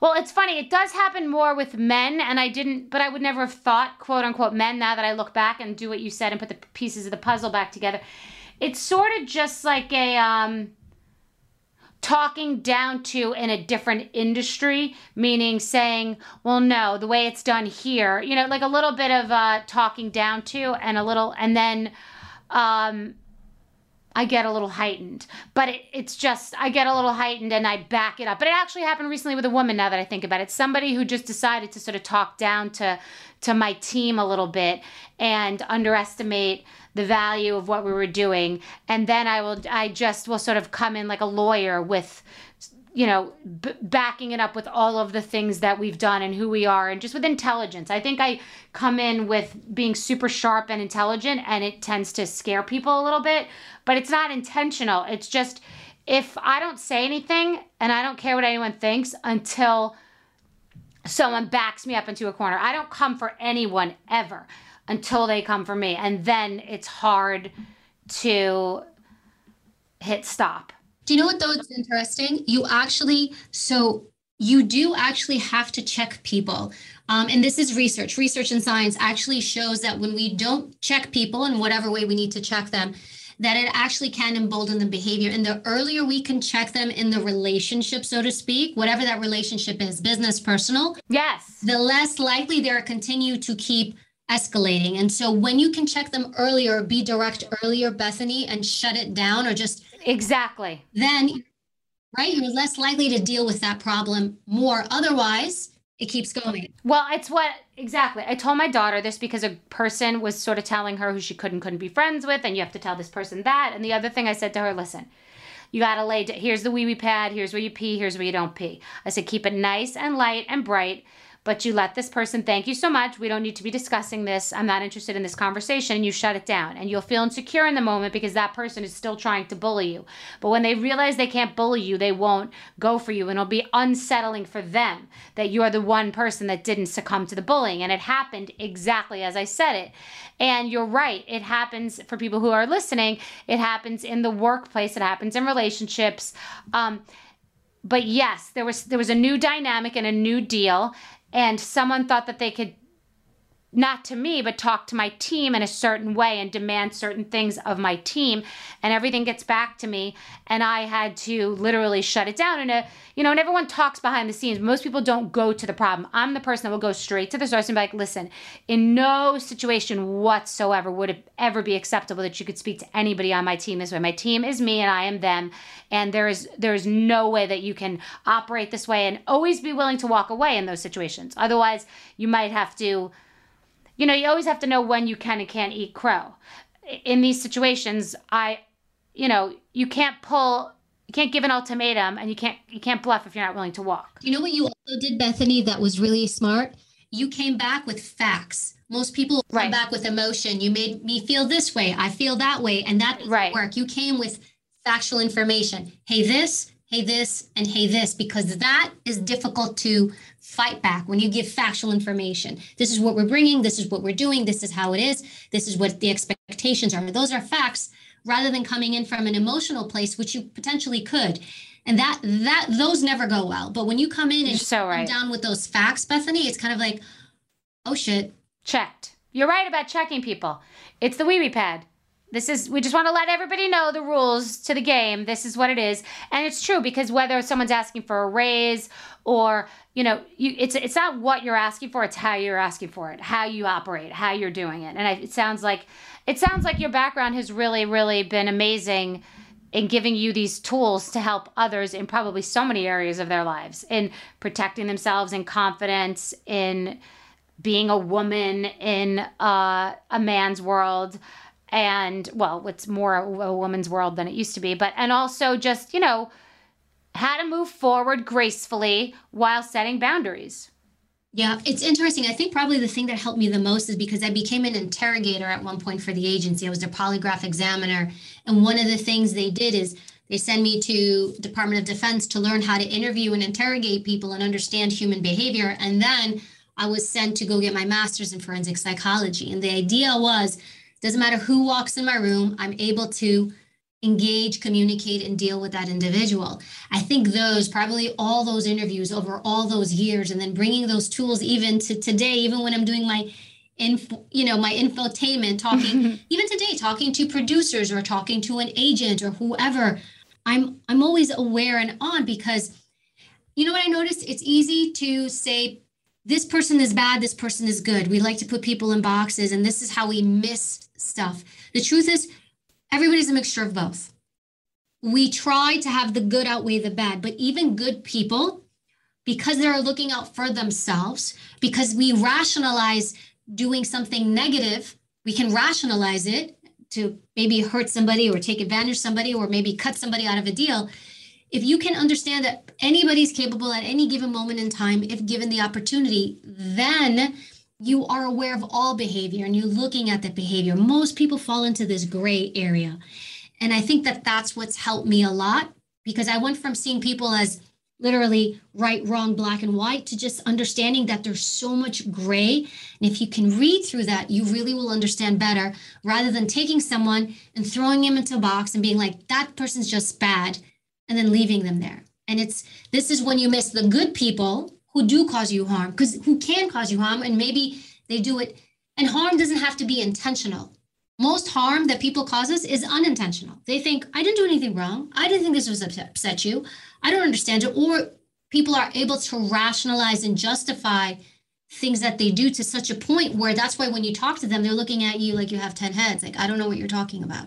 Well, it's funny. It does happen more with men, and I didn't, but I would never have thought, quote unquote, men. Now that I look back and do what you said and put the pieces of the puzzle back together, it's sort of just like a um. talking down to in a different industry, meaning saying, well, no, the way it's done here, you know, like a little bit of uh, talking down to and a little, and then um, I get a little heightened. But it, it's just, I get a little heightened and I back it up. But it actually happened recently with a woman now that I think about it. Somebody who just decided to sort of talk down to, to my team a little bit and underestimate the value of what we were doing. And then i will i just will sort of come in like a lawyer with you know b- backing it up with all of the things that we've done and who we are and just with intelligence. I think i come in with being super sharp and intelligent and it tends to scare people a little bit but it's not intentional. It's just if i don't say anything and i don't care what anyone thinks until someone backs me up into a corner. I don't come for anyone ever until they come for me. And then it's hard to hit stop. Do you know what though it's interesting? You actually so you do actually have to check people. Um, and this is research. Research and science actually shows that when we don't check people in whatever way we need to check them, that it actually can embolden the behavior. And the earlier we can check them in the relationship, so to speak, whatever that relationship is, business, personal, yes, the less likely they're continue to keep escalating. And so when you can check them earlier, be direct earlier, Bethany, and shut it down or just exactly, then right, you're less likely to deal with that problem more. Otherwise, it keeps going. Well, it's what exactly. I told my daughter this because a person was sort of telling her who she could and couldn't be friends with, and you have to tell this person that. And the other thing I said to her, listen, you got to lay, here's the wee wee pad, here's where you pee, here's where you don't pee. I said, keep it nice and light and bright but you let this person thank you so much. We don't need to be discussing this. I'm not interested in this conversation. And you shut it down. And you'll feel insecure in the moment because that person is still trying to bully you. But when they realize they can't bully you, they won't go for you. And it'll be unsettling for them that you're the one person that didn't succumb to the bullying. And it happened exactly as I said it. And you're right. It happens for people who are listening. It happens in the workplace. It happens in relationships. Um, but yes, there was there was a new dynamic and a new deal, and someone thought that they could not to me, but talk to my team in a certain way and demand certain things of my team. And everything gets back to me. And I had to literally shut it down. And, a, you know, and everyone talks behind the scenes. Most people don't go to the problem. I'm the person that will go straight to the source and be like, listen, in no situation whatsoever would it ever be acceptable that you could speak to anybody on my team this way. My team is me and I am them. And there is there is no way that you can operate this way and always be willing to walk away in those situations. Otherwise, you might have to you know, you always have to know when you can and can't eat crow. In these situations, I, you know, you can't pull, you can't give an ultimatum, and you can't you can't bluff if you're not willing to walk. You know what you also did, Bethany, that was really smart. You came back with facts. Most people come right. back with emotion. You made me feel this way. I feel that way, and that right. work. You came with factual information. Hey, this, hey, this, and hey, this, because that is difficult to fight back when you give factual information. This is what we're bringing. This is what we're doing. This is how it is. This is what the expectations are. Those are facts rather than coming in from an emotional place, which you potentially could. And that that those never go well. But when you come in and You're so right. down with those facts, Bethany, it's kind of like, oh shit. Checked. You're right about checking people. It's the wee wee pad. This is we just want to let everybody know the rules to the game. This is what it is. And it's true because whether someone's asking for a raise or, you know, you it's it's not what you're asking for, it's how you're asking for it, how you operate, how you're doing it. And I, it sounds like it sounds like your background has really really been amazing in giving you these tools to help others in probably so many areas of their lives in protecting themselves in confidence in being a woman in uh, a man's world and well, it's more a woman's world than it used to be, but and also just, you know, how to move forward gracefully while setting boundaries. Yeah, it's interesting. I think probably the thing that helped me the most is because I became an interrogator at one point for the agency. I was a polygraph examiner. And one of the things they did is they send me to Department of Defense to learn how to interview and interrogate people and understand human behavior. And then I was sent to go get my master's in forensic psychology. And the idea was doesn't matter who walks in my room, I'm able to engage, communicate, and deal with that individual. I think those, probably all those interviews over all those years, and then bringing those tools even to today, even when I'm doing my info, you know, my infotainment, talking, even today, talking to producers or talking to an agent or whoever, I'm I'm always aware and on because you know what I noticed? It's easy to say this person is bad, this person is good. We like to put people in boxes and this is how we miss stuff. The truth is everybody's a mixture of both. We try to have the good outweigh the bad, but even good people because they're looking out for themselves, because we rationalize doing something negative, we can rationalize it to maybe hurt somebody or take advantage of somebody or maybe cut somebody out of a deal if you can understand that anybody's capable at any given moment in time if given the opportunity then you are aware of all behavior and you're looking at that behavior. Most people fall into this gray area. And i think that that's what's helped me a lot because i went from seeing people as literally right, wrong, black, and white to just understanding that there's so much gray. And if you can read through that, you really will understand better rather than taking someone and throwing him into a box and being like, that person's just bad, and then leaving them there. And it's this is when you miss the good people who do cause you harm, because who can cause you harm, and maybe they do it. And harm doesn't have to be intentional. Most harm that people cause us is unintentional. They think, I didn't do anything wrong. I didn't think this was upset you. I don't understand it. Or people are able to rationalize and justify things that they do to such a point where that's why when you talk to them, they're looking at you like you have 10 heads. Like, I don't know what you're talking about.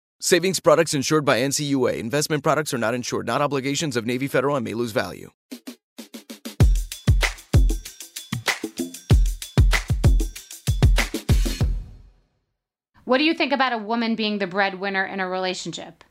Savings products insured by NCUA. Investment products are not insured, not obligations of Navy Federal and may lose value. What do you think about a woman being the breadwinner in a relationship?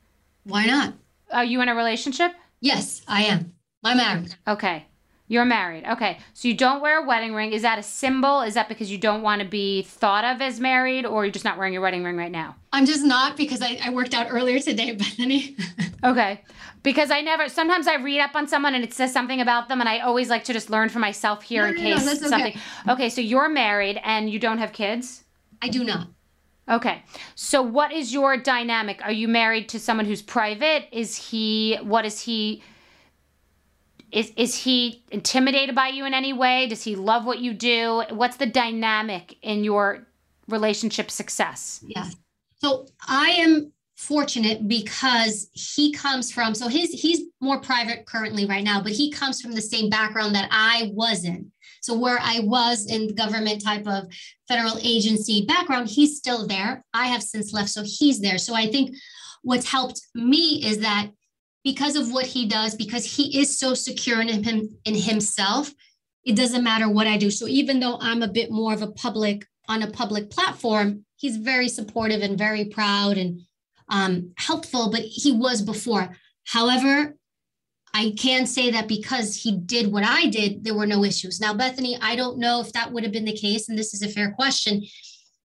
Why not? Are you in a relationship? Yes, I am. I'm married. Okay. You're married. Okay. So you don't wear a wedding ring. Is that a symbol? Is that because you don't want to be thought of as married or you're just not wearing your wedding ring right now? I'm just not because I, I worked out earlier today, Bethany. okay. Because I never, sometimes I read up on someone and it says something about them and I always like to just learn for myself here No, in no, case no, that's something. okay. Okay. So you're married and you don't have kids? I do not. Okay. So what is your dynamic? Are you married to someone who's private? Is he what is he is is he intimidated by you in any way? Does he love what you do? What's the dynamic in your relationship success? Yes. So I am fortunate because he comes from so his he's more private currently right now but he comes from the same background that i was in so where i was in government type of federal agency background he's still there i have since left so he's there so i think what's helped me is that because of what he does because he is so secure in him in himself it doesn't matter what i do so even though i'm a bit more of a public on a public platform he's very supportive and very proud and um, helpful, but he was before. However, I can say that because he did what I did, there were no issues. Now, Bethany, I don't know if that would have been the case, and this is a fair question.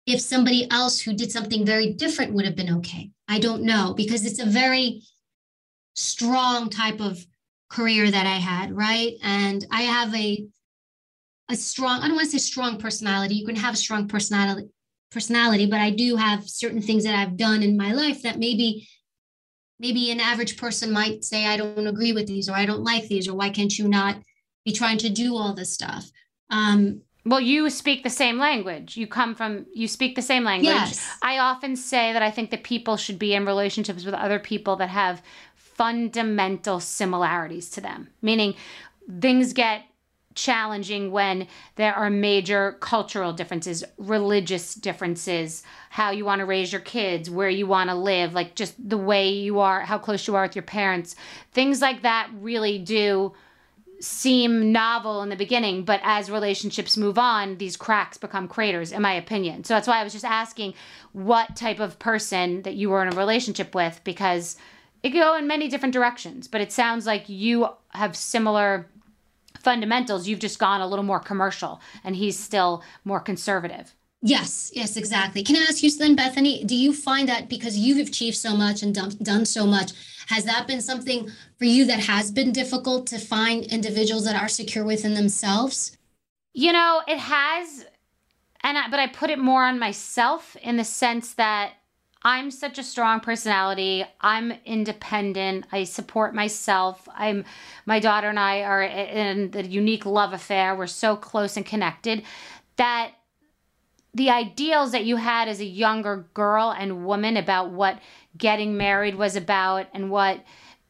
If somebody else who did something very different would have been okay. I don't know because it's a very strong type of career that I had, right? And I have a a strong, I don't want to say strong personality. You can have a strong personality, personality, but I do have certain things that I've done in my life that maybe maybe an average person might say I don't agree with these or I don't like these or why can't you not be trying to do all this stuff. Um, well, you speak the same language. You come from, you speak the same language. Yes. I often say that I think that people should be in relationships with other people that have fundamental similarities to them, meaning things get challenging when there are major cultural differences, religious differences, how you want to raise your kids, where you want to live, like just the way you are, how close you are with your parents. Things like that really do seem novel in the beginning, but as relationships move on, these cracks become craters, in my opinion. So that's why I was just asking what type of person that you were in a relationship with, because it could go in many different directions. But it sounds like you have similar fundamentals. You've just gone a little more commercial, and he's still more conservative. Yes, yes, exactly. Can I ask you then, Bethany? Do you find that because you've achieved so much and done, done so much, has that been something for you that has been difficult to find individuals that are secure within themselves? You know, it has, and I, but I put it more on myself in the sense that I'm such a strong personality. I'm independent. I support myself. I'm my daughter and I are in the unique love affair. We're so close and connected that the ideals that you had as a younger girl and woman about what getting married was about and what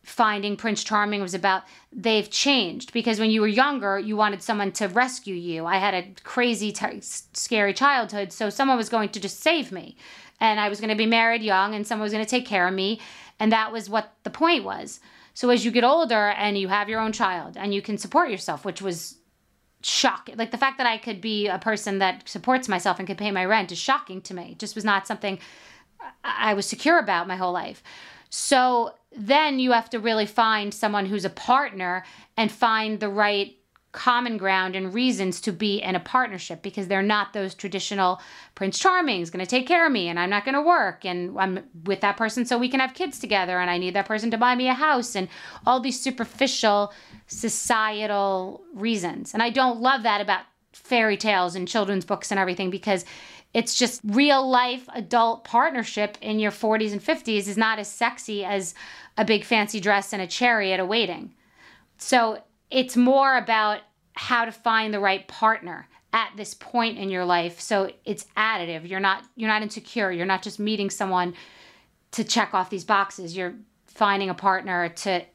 finding Prince Charming was about, they've changed because when you were younger, you wanted someone to rescue you. I had a crazy, t- scary childhood, so someone was going to just save me and I was going to be married young and someone was going to take care of me. And that was what the point was. So as you get older and you have your own child and you can support yourself, which was shocking. Like the fact that I could be a person that supports myself and could pay my rent is shocking to me. It just was not something I was secure about my whole life. So then you have to really find someone who's a partner and find the right common ground and reasons to be in a partnership because they're not those traditional Prince Charming is going to take care of me and I'm not going to work and I'm with that person so we can have kids together and I need that person to buy me a house and all these superficial societal reasons. And I don't love that about fairy tales and children's books and everything because it's just real life adult partnership in your 40s and 50s is not as sexy as a big fancy dress and a chariot awaiting. So it's more about how to find the right partner at this point in your life. So it's additive. You're not you're not insecure. You're not just meeting someone to check off these boxes. You're finding a partner to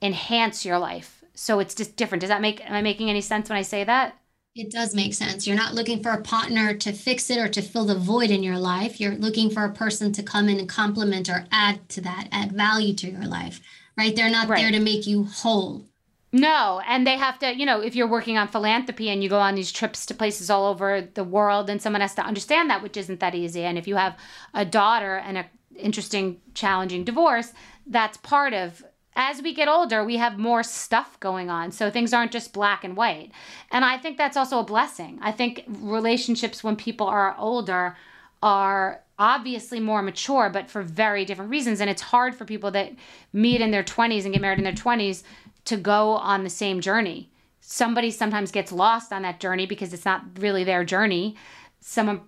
enhance your life. So it's just different. Does that make am i making any sense when i say that it does make sense you're not looking for a partner to fix it or to fill the void in your life you're looking for a person to come in and complement or add to that add value to your life right they're not right. there to make you whole no, and they have to, you know, if you're working on philanthropy and you go on these trips to places all over the world, and someone has to understand that, which isn't that easy. And if you have a daughter and a interesting, challenging divorce, that's part of. As we get older, we have more stuff going on. So things aren't just black and white. And I think that's also a blessing. I think relationships when people are older are obviously more mature, but for very different reasons. And it's hard for people that meet in their 20s and get married in their 20s to go on the same journey. Somebody sometimes gets lost on that journey because it's not really their journey. Someone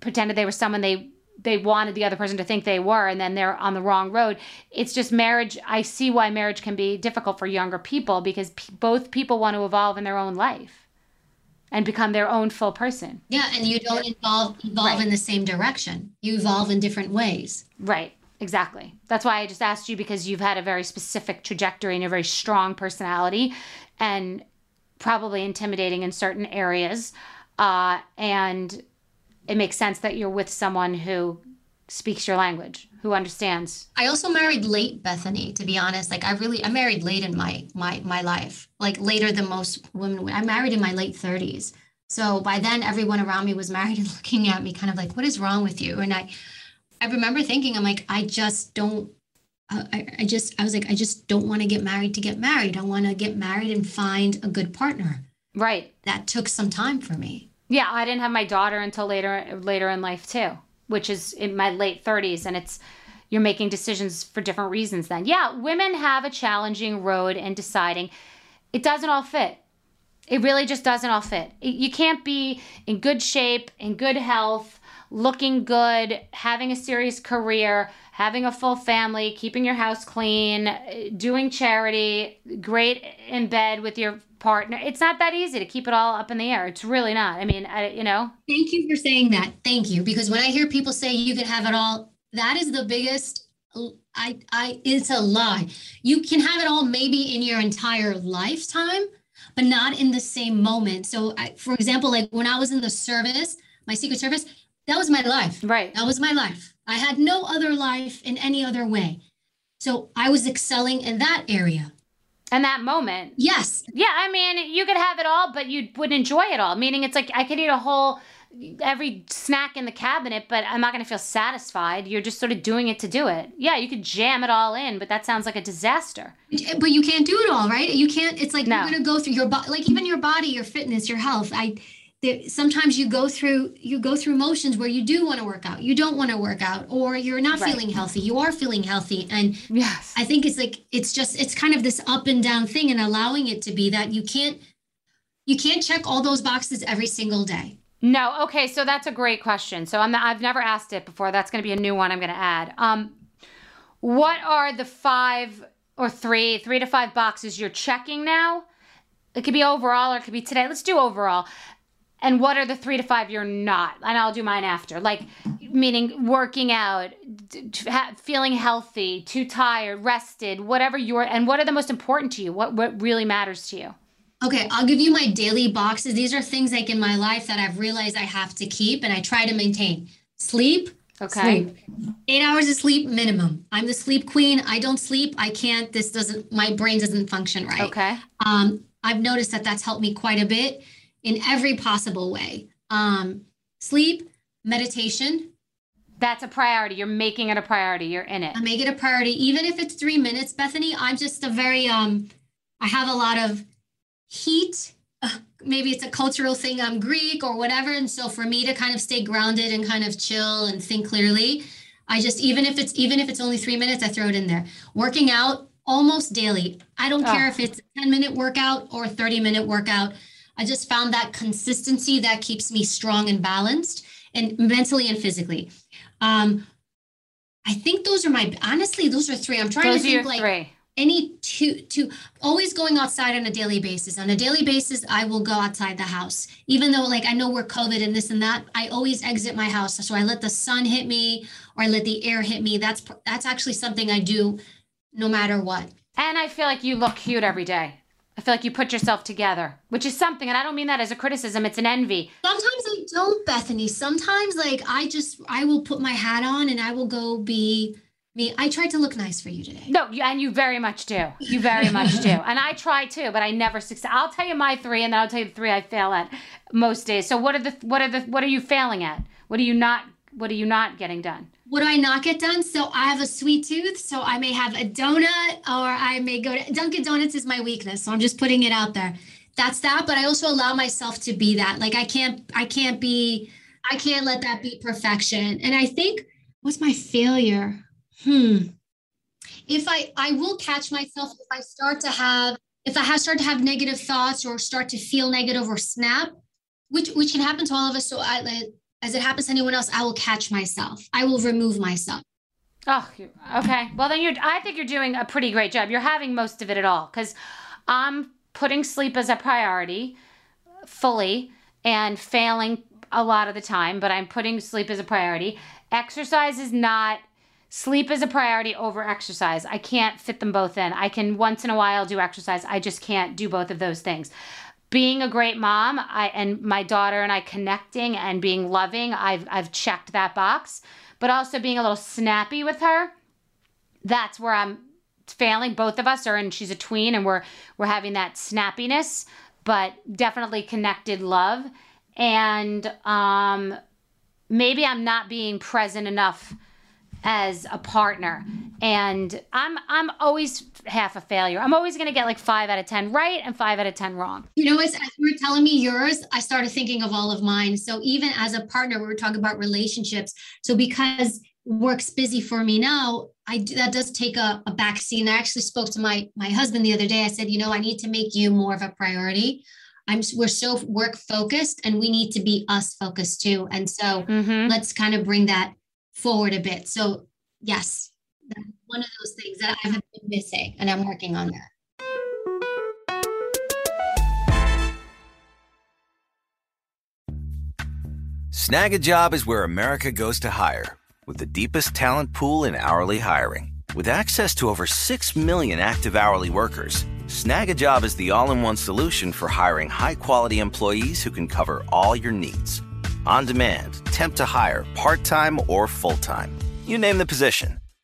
pretended they were someone they they wanted the other person to think they were and then they're on the wrong road. It's just marriage. I see why marriage can be difficult for younger people because p- both people want to evolve in their own life and become their own full person. Yeah, and you don't evolve evolve right. in the same direction. You evolve in different ways. Right. Exactly. That's why I just asked you because you've had a very specific trajectory and a very strong personality and probably intimidating in certain areas. Uh, and it makes sense that you're with someone who speaks your language, who understands. I also married late, Bethany, to be honest. Like I really I married late in my my my life. Like later than most women. I married in my late 30s. So by then everyone around me was married and looking at me kind of like, what is wrong with you? And I I remember thinking, I'm like, I just don't uh, I, I just I was like, I just don't want to get married to get married. I want to get married and find a good partner. Right. That took some time for me. Yeah, I didn't have my daughter until later later in life too, which is in my late 30s and it's you're making decisions for different reasons then. Yeah, women have a challenging road in deciding it doesn't all fit. It really just doesn't all fit. You can't be in good shape, in good health, looking good, having a serious career, having a full family, keeping your house clean, doing charity, great in bed with your partner. It's not that easy to keep it all up in the air. It's really not. I mean, I, you know. Thank you for saying that. Thank you because when I hear people say you can have it all, that is the biggest I I it's a lie. You can have it all maybe in your entire lifetime, but not in the same moment. So I, for example, like when I was in the service, my secret service, that was my life. Right. That was my life. I had no other life in any other way. So I was excelling in that area. And that moment. Yes. Yeah, I mean, you could have it all, but you wouldn't enjoy it all. Meaning it's like I could eat a whole every snack in the cabinet, but I'm not going to feel satisfied. You're just sort of doing it to do it. Yeah, you could jam it all in, but that sounds like a disaster. But you can't do it all, right? You can't. It's like no. you're going to go through your body, like even your body, your fitness, your health. I sometimes you go through you go through motions where you do want to work out you don't want to work out or you're not right. feeling healthy you are feeling healthy and yes. I think it's like it's just it's kind of this up and down thing and allowing it to be that you can't you can't check all those boxes every single day. No okay so that's a great question. So i'm i've never asked it before that's going to be a new one i'm going to add. Um what are the five or three three to five boxes you're checking now? It could be overall or it could be today let's do overall and what are the three to five you're not? And i'll do mine after. Like meaning working out feeling healthy too tired rested whatever you're and what are the most important to you? What what really matters to you? Okay i'll give you my daily boxes. These are things like in my life that i've realized i have to keep and i try to maintain. Sleep okay. sleep. eight hours of sleep minimum. I'm the sleep queen. I don't sleep. I can't. This doesn't my brain doesn't function right. Okay. Um i've noticed that that's helped me quite a bit in every possible way. Um, sleep, meditation. That's a priority. You're making it a priority. You're in it. I make it a priority, even if it's three minutes, Bethany. I'm just a very um, I have a lot of heat. Uh, maybe it's a cultural thing. I'm Greek or whatever, and so for me to kind of stay grounded and kind of chill and think clearly, I just even if it's even if it's only three minutes, I throw it in there. Working out almost daily. I don't oh. care if it's a 10 minute workout or 30 minute workout. I just found that consistency that keeps me strong and balanced and mentally and physically. Um, I think those are my honestly, those are three. I'm trying those to think like three. any two two always going outside on a daily basis. On a daily basis, I will go outside the house. Even though like I know we're COVID and this and that, I always exit my house. So I let the sun hit me or I let the air hit me. That's that's actually something I do no matter what. And I feel like you look cute every day. I feel like you put yourself together, which is something, and I don't mean that as a criticism, it's an envy. Sometimes I don't, Bethany. Sometimes, like, I just, I will put my hat on and I will go be me. I tried to look nice for you today. No, and you very much do. You very much do. And I try too, but I never succeed. I'll tell you my three, and then I'll tell you the three I fail at most days. So, what are the, what are the, what are you failing at? What are you not, what are you not getting done? What do I not get done? So I have a sweet tooth, so I may have a donut or I may go to Dunkin' Donuts is my weakness. So I'm just putting it out there. That's that, but I also allow myself to be that. Like I can't I can't be I can't let that be perfection. And I think what's my failure? Hmm. If I I will catch myself if I start to have if I have start to have negative thoughts or start to feel negative or snap, which which can happen to all of us. So I as it happens to anyone else, I will catch myself. I will remove myself. Oh, okay. Well, then you're. I think you're doing a pretty great job. You're having most of it at all because I'm putting sleep as a priority fully and failing a lot of the time, but I'm putting sleep as a priority. Exercise is not sleep is a priority over exercise. I can't fit them both in. I can once in a while do exercise. I just can't do both of those things. Being a great mom, I and my daughter and I connecting and being loving, I've I've checked that box. But also being a little snappy with her, that's where I'm failing. Both of us are and she's a tween and we're we're having that snappiness, but definitely connected love. And um maybe I'm not being present enough as a partner and i'm i'm always half a failure i'm always going to get like 5 out of 10 right and 5 out of 10 wrong You know, as, as you were telling me yours, I started thinking of all of mine. So even as a partner, we were talking about relationships. So because work's busy for me now, I do, that does take a, a back seat. And I actually spoke to my my husband the other day. I said, you know, I need to make you more of a priority. I'm we're so work focused, and we need to be us focused too. And so mm-hmm. let's kind of bring that forward a bit. So yes, one of those things that I have been missing, and I'm working on that. Snagajob is where America goes to hire, with the deepest talent pool in hourly hiring. With access to over 6 million active hourly workers, Snagajob is the all in one solution for hiring high quality employees who can cover all your needs. On demand, temp to hire, part time or full time. You name the position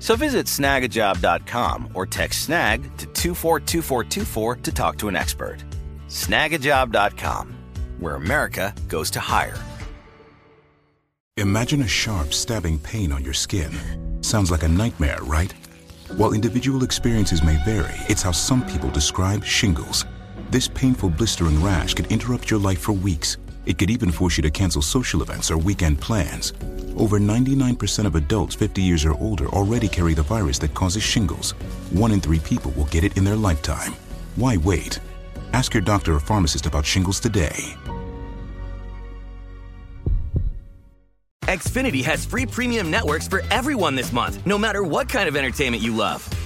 So visit snagajob.com or text snag to 242424 to talk to an expert. Snagajob.com, where America goes to hire. Imagine a sharp, stabbing pain on your skin. Sounds like a nightmare, right? While individual experiences may vary, it's how some people describe shingles. This painful, blistering rash could interrupt your life for weeks. It could even force you to cancel social events or weekend plans. Over 99% of adults 50 years or older already carry the virus that causes shingles. One in three people will get it in their lifetime. Why wait? Ask your doctor or pharmacist about shingles today. Xfinity has free premium networks for everyone this month, no matter what kind of entertainment you love.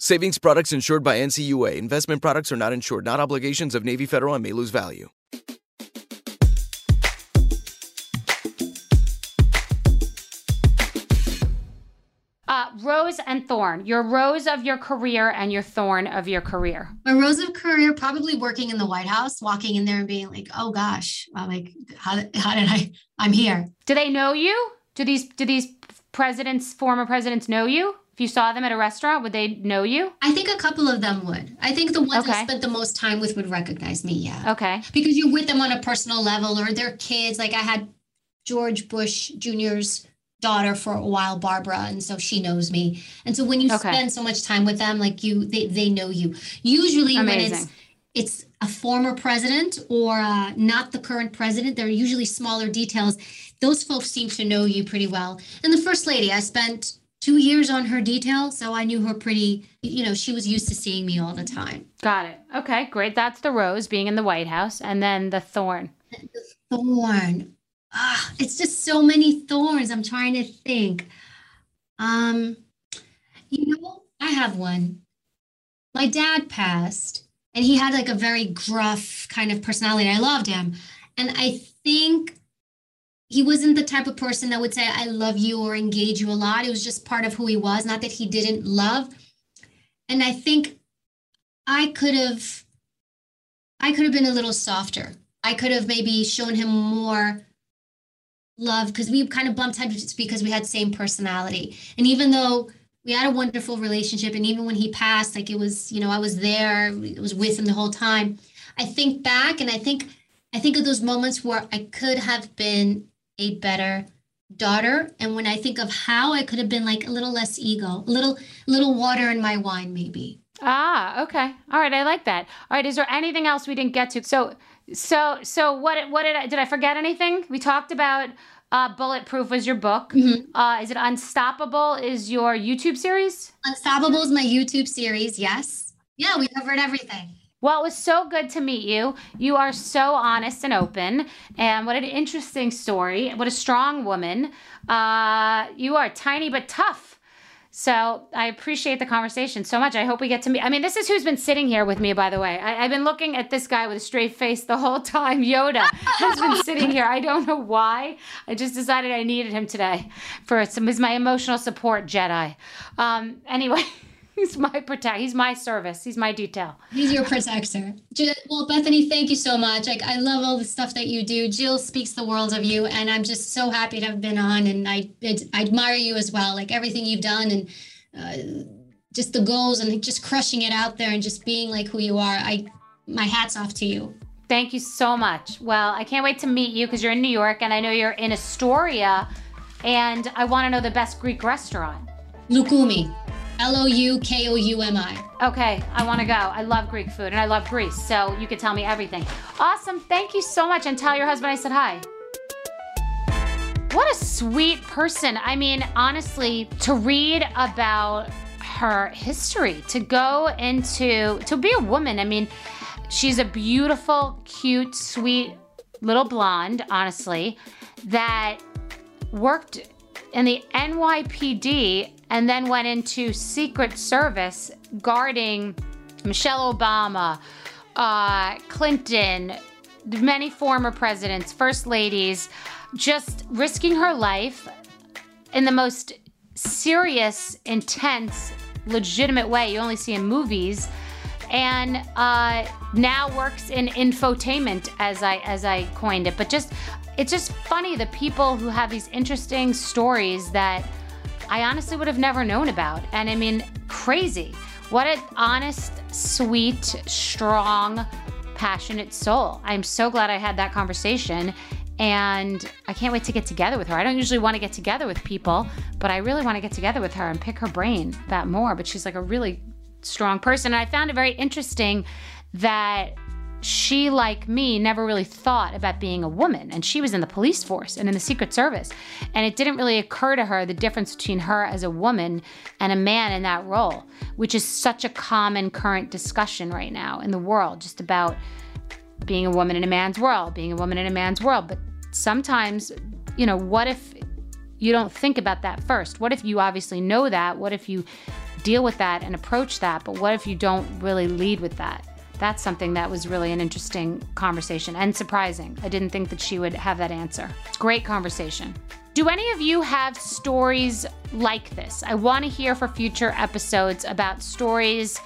Savings products insured by NCUA. Investment products are not insured, not obligations of Navy Federal and may lose value. uh rose and thorn your rose of your career and your thorn of your career My rose of career, probably working in the White House, walking in there and being like, "Oh gosh, uh, like how how did I? I'm here." do they know you do these do these presidents former presidents know you if you saw them at a restaurant would they know you I think a couple of them would. I think the ones I spent the most time with would recognize me. Yeah, okay because you're with them on a personal level, or their kids. Like I had George Bush Jr.'s daughter for a while, Barbara, and so she knows me. And so when you Okay. spend so much time with them, like you, they they know you. Usually when it's it's a former president or uh, not the current president, there are usually smaller details. Those folks seem to know you pretty well. And the first lady, I spent two years on her detail, so I knew her pretty. You know, she was used to seeing me all the time. got it okay great that's the rose being in the white house and then the thorn The Thorn. Ah, it's just so many thorns. I'm trying to think. Um, you know, I have one. My dad passed, and he had like a very gruff kind of personality. I loved him, and I think he wasn't the type of person that would say I love you or engage you a lot. It was just part of who he was, not that he didn't love. And I think I could have I could have been a little softer. I could have maybe shown him more love because we kind of bumped heads because we had same personality. And even though we had a wonderful relationship, and even when he passed, like it was, you know, I was there, it was with him the whole time. I think back and I think I think of those moments where I could have been a better daughter. And when i think of how i could have been like a little less ego a little little water in my wine maybe. Ah okay. All right i like that. All right is there anything else we didn't get to? So so so what what did i did i forget anything? We talked about uh, bulletproof was your book. Mm-hmm. uh, is it unstoppable is your youtube series? Unstoppable is my youtube series yes. Yeah we covered everything well, it was so good to meet you. You are so honest and open. And what an interesting story. What a strong woman. Uh, you are tiny but tough. So I appreciate the conversation so much. I hope we get to meet. I mean, this is who's been sitting here with me, by the way. I, have been looking at this guy with a straight face the whole time. Yoda has been sitting here. I don't know why. I just decided I needed him today for some. He's my emotional support Jedi. Um, anyway. He's my protect. He's my service. He's my detail. He's your protector. Well, Bethany, thank you so much. Like I love all the stuff that you do. Jill speaks the world of you, and I'm just so happy to have been on. And I, I admire you as well. Like everything you've done, and uh, just the goals, and just crushing it out there, and just being like who you are. I, my hats off to you. Thank you so much. Well, I can't wait to meet you because you're in New York, and I know you're in Astoria, and I want to know the best Greek restaurant. Loukoumi. L O U K O U M I. Okay, I want to go. I love Greek food and I love Greece, so you can tell me everything. Awesome. Thank you so much. And tell your husband I said hi. What a sweet person. I mean, honestly, to read about her history, to go into, to be a woman, I mean, she's a beautiful, cute, sweet little blonde, honestly, that worked in the NYPD and then went into Secret Service guarding Michelle Obama, uh, Clinton, many former presidents, first ladies, just risking her life in the most serious, intense, legitimate way you only see in movies. And uh, now works in infotainment, as I as I coined it. But just it's just funny the people who have these interesting stories that I honestly would have never known about. And I mean, crazy. What an honest, sweet, strong, passionate soul. I'm so glad I had that conversation. And I can't wait to get together with her. I don't usually want to get together with people, but I really want to get together with her and pick her brain about more. But she's like a really strong person. And I found it very interesting that she, like me, never really thought about being a woman. And she was in the police force and in the Secret Service. And it didn't really occur to her the difference between her as a woman and a man in that role, which is such a common current discussion right now in the world, just about being a woman in a man's world, being a woman in a man's world. But sometimes, you know, what if you don't think about that first? What if you obviously know that? What if you deal with that and approach that? But what if you don't really lead with that? That's something that was really an interesting conversation and surprising. I didn't think that she would have that answer. Great conversation. Do any of you have stories like this? I want to hear for future episodes about stories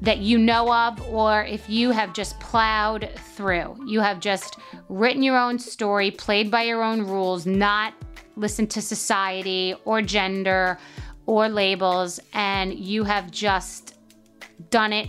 that you know of, or if you have just plowed through. You have just written your own story, played by your own rules, not listened to society or gender or labels, and you have just done it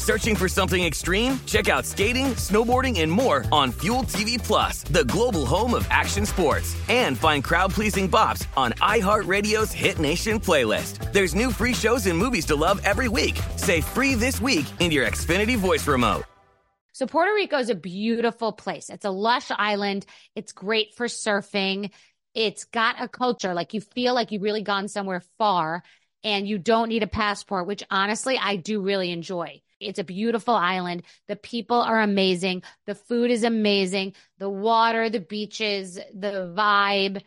Searching for something extreme? Check out skating, snowboarding, and more on Fuel TV Plus, the global home of action sports. And find crowd-pleasing bops on iHeartRadio's Hit Nation playlist. There's new free shows and movies to love every week. Say free this week in your Xfinity voice remote. So Puerto Rico is a beautiful place. It's a lush island. It's great for surfing. It's got a culture like you feel like you've really gone somewhere far and you don't need a passport, which honestly I do really enjoy. It's a beautiful island. The people are amazing. The food is amazing. The water, the beaches, the vibe.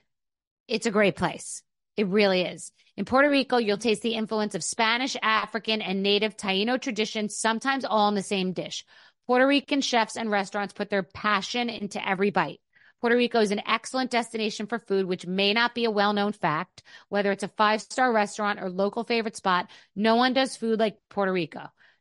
It's a great place. It really is. In Puerto Rico, you'll taste the influence of Spanish, African, and native Taino traditions, sometimes all in the same dish. Puerto Rican chefs and restaurants put their passion into every bite. Puerto Rico is an excellent destination for food, which may not be a well known fact. Whether it's a five star restaurant or local favorite spot, no one does food like Puerto Rico.